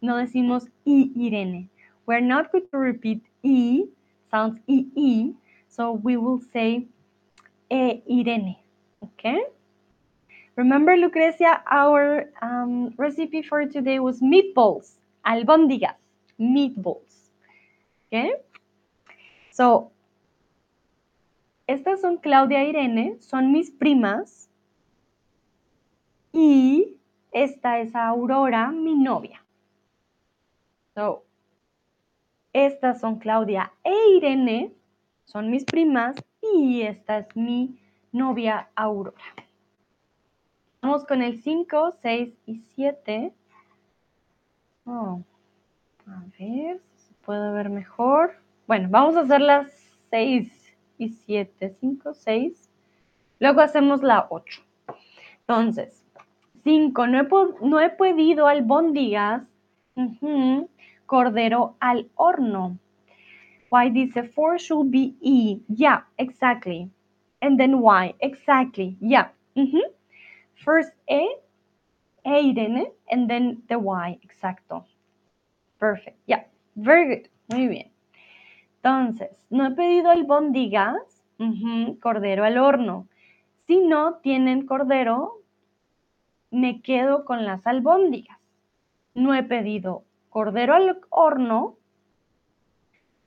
No decimos y Irene. We're not going to repeat e, sounds e, e, so we will say e Irene. Okay? Remember, Lucrecia, our um, recipe for today was meatballs, albóndigas, meatballs. Okay? So, estas son Claudia e Irene, son mis primas. Y esta es Aurora, mi novia. So, estas son Claudia e Irene, son mis primas. Y esta es mi novia Aurora. Vamos con el 5, 6 y 7. Oh, a ver si se puede ver mejor. Bueno, vamos a hacer las 6 y 7. 5, 6. Luego hacemos la 8. Entonces, 5. No, he, no he pedido albóndigas. Uh Cordero al horno. Why dice 4 should be E. Yeah, exactly. And then why? Exactly. Yeah. First E, Irene, and then the Y, exacto. Perfect. Yeah, very good. Muy bien. Entonces, no he pedido albóndigas, uh cordero al horno. Si no tienen cordero, me quedo con las albóndigas. No he pedido cordero al horno.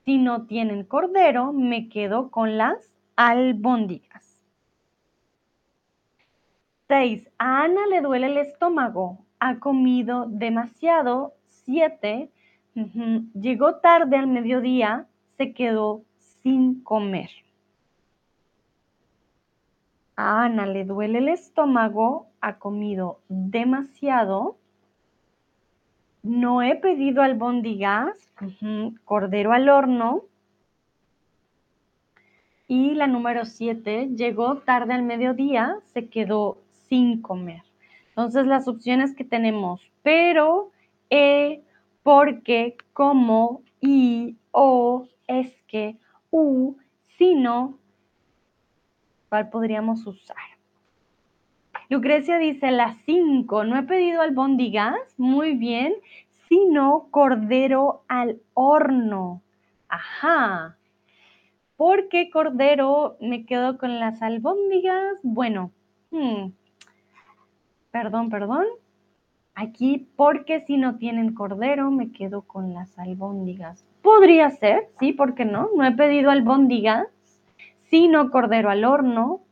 Si no tienen cordero, me quedo con las albóndigas. 6. A Ana le duele el estómago. Ha comido demasiado. 7. Llegó tarde al mediodía. Se quedó sin comer. A Ana le duele el estómago. Ha comido demasiado. No he pedido albóndigas. Cordero al horno. Y la número 7, llegó tarde al mediodía, se quedó sin comer. Entonces las opciones que tenemos, pero, e, porque, como, y, o, es que, u, sino, ¿cuál podríamos usar? Lucrecia dice las 5, no he pedido albóndigas, muy bien, sino cordero al horno. Ajá. ¿Por qué cordero me quedo con las albóndigas? Bueno, hmm, perdón, perdón. Aquí, porque si no tienen cordero, me quedo con las albóndigas. Podría ser, sí, ¿por qué no? No he pedido albóndigas, sino cordero al horno,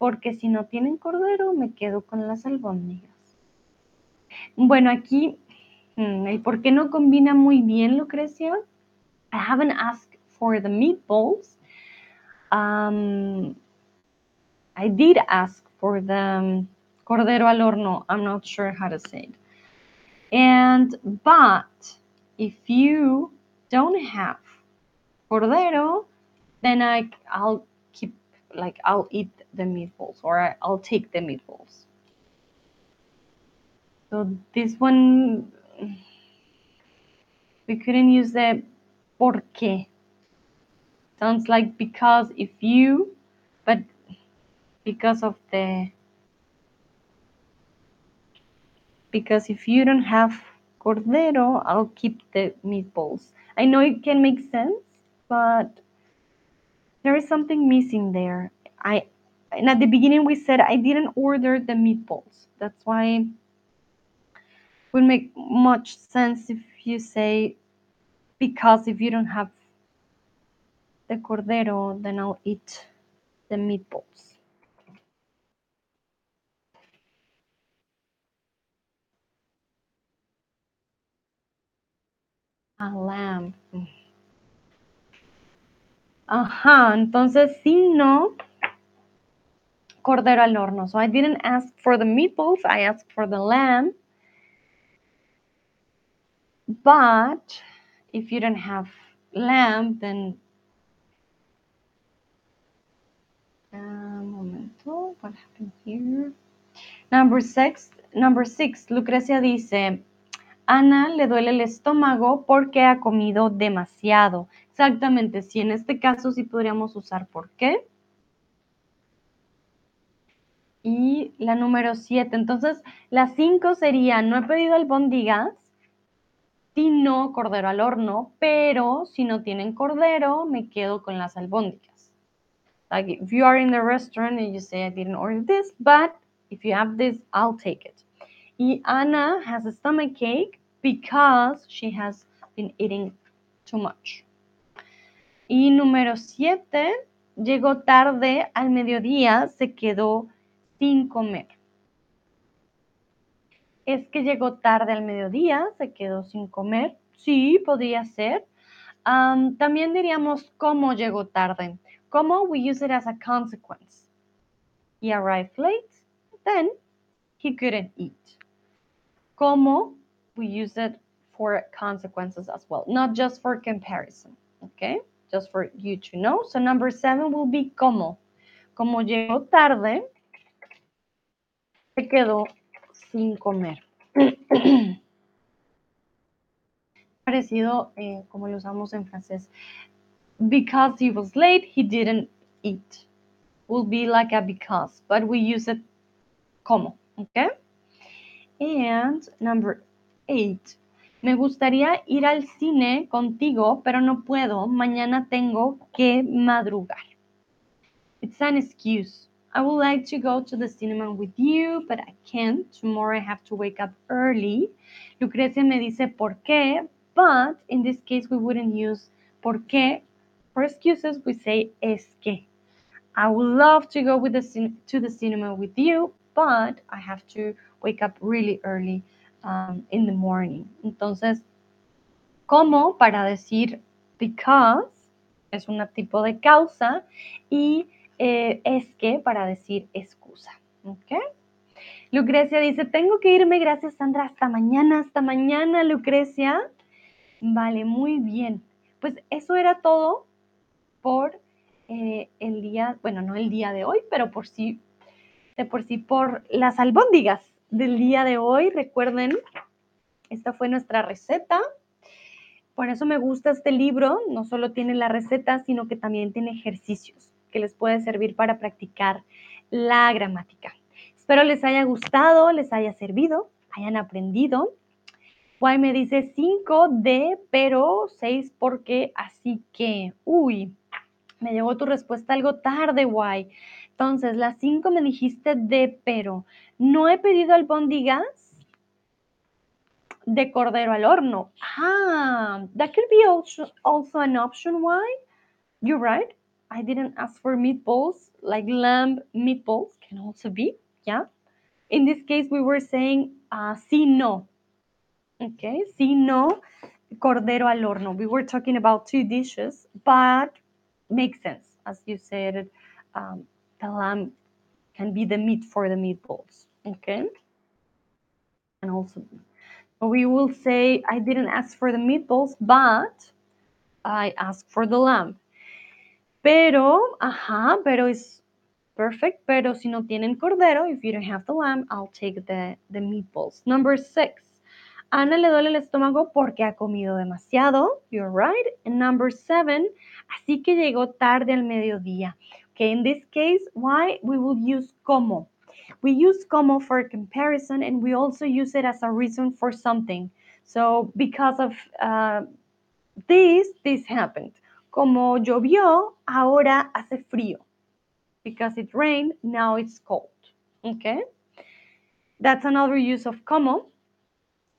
porque si no tienen cordero, me quedo con las albóndigas. Bueno, aquí, hmm, el por qué no combina muy bien, Lucrecia. I haven't asked for the meatballs. Um, I did ask for the cordero al horno. I'm not sure how to say it. And, but if you don't have cordero, then I, I'll like, I'll eat the meatballs or I'll take the meatballs. So this one, we couldn't use the porque. Sounds like because if you, but because of the because if you don't have cordero, I'll keep the meatballs. I know it can make sense, but there is something missing there. I and at the beginning we said I didn't order the meatballs. That's why it would make much sense if you say because if you don't have the cordero, then I'll eat the meatballs. A lamb. Mm. Ajá, entonces si no, cordero al horno. So I didn't ask for the meatballs, I asked for the lamb. But if you don't have lamb, then uh, momento, what happened here? Number six, number six, Lucrecia dice, Ana le duele el estómago porque ha comido demasiado. Exactamente, si en este caso sí podríamos usar por qué. Y la número 7. Entonces, la 5 sería, no he pedido albóndigas, sino cordero al horno, pero si no tienen cordero, me quedo con las albóndigas. Like if you are in the restaurant and you say I didn't order this, but If you have this, I'll take it. Y Ana has a stomach ache because she has been eating too much. Y número siete, llegó tarde al mediodía, se quedó sin comer. Es que llegó tarde al mediodía, se quedó sin comer. Sí, podría ser. También diríamos cómo llegó tarde. ¿Cómo? We use it as a consequence. He arrived late, then he couldn't eat. ¿Cómo? We use it for consequences as well, not just for comparison. Okay? Just for you to know. So number seven will be cómo. Como llegó tarde, se quedó sin comer. Parecido eh, como lo usamos en francés. Because he was late, he didn't eat. Will be like a because, but we use it como, okay? And number eight. Me gustaría ir al cine contigo, pero no puedo. Mañana tengo que madrugar. It's an excuse. I would like to go to the cinema with you, but I can't. Tomorrow I have to wake up early. Lucrecia me dice por qué, but in this case we wouldn't use por qué. For excuses, we say es que. I would love to go with the to the cinema with you, but I have to wake up really early um, in the morning. Entonces, como para decir because es un tipo de causa y eh, es que para decir excusa. ¿Ok? Lucrecia dice, tengo que irme, gracias Sandra, hasta mañana, hasta mañana Lucrecia. Vale, muy bien. Pues eso era todo por eh, el día, bueno, no el día de hoy, pero por sí, de por sí, por las albóndigas del día de hoy. Recuerden, esta fue nuestra receta. Por eso me gusta este libro, no solo tiene la receta, sino que también tiene ejercicios que les puede servir para practicar la gramática. Espero les haya gustado, les haya servido, hayan aprendido. Guay me dice 5 de, pero 6 porque, así que, uy, me llegó tu respuesta algo tarde, guay. Entonces, las 5 me dijiste de, pero no he pedido albóndigas de cordero al horno. Ah, that could be also, also an option, why? You're right. I didn't ask for meatballs, like lamb meatballs can also be, yeah. In this case, we were saying uh, sí, no. Okay, sí, no, cordero al horno. We were talking about two dishes, but makes sense. As you said, um, the lamb can be the meat for the meatballs. Okay. And also, we will say, I didn't ask for the meatballs, but I asked for the lamb. Pero, ajá, pero es perfect. Pero si no tienen cordero, if you don't have the lamb, I'll take the, the meatballs. Number six. Ana le duele el estómago porque ha comido demasiado. You're right. And number seven, así que llegó tarde al mediodía. Okay, in this case, why? We will use como. We use como for comparison and we also use it as a reason for something. So because of uh, this, this happened. Como llovió, ahora hace frío. Because it rained, now it's cold. Okay? That's another use of como.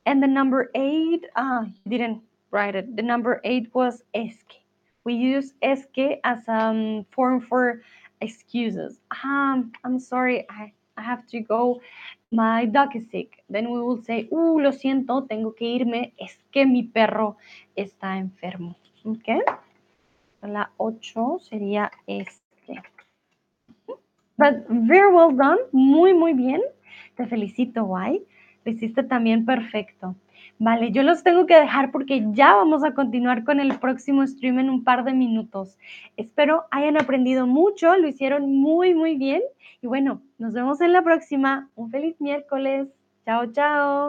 And the number eight, you didn't write it. The number eight was esque. We use esque as a um, form for excuses. Um, I'm sorry, I, I have to go. My dog is sick. Then we will say, uh, lo siento, tengo que irme. Es que mi perro está enfermo. Okay? La 8 sería este. But very well done. Muy, muy bien. Te felicito, Guay. Lo hiciste también perfecto. Vale, yo los tengo que dejar porque ya vamos a continuar con el próximo stream en un par de minutos. Espero hayan aprendido mucho, lo hicieron muy, muy bien. Y bueno, nos vemos en la próxima. Un feliz miércoles. Chao, chao.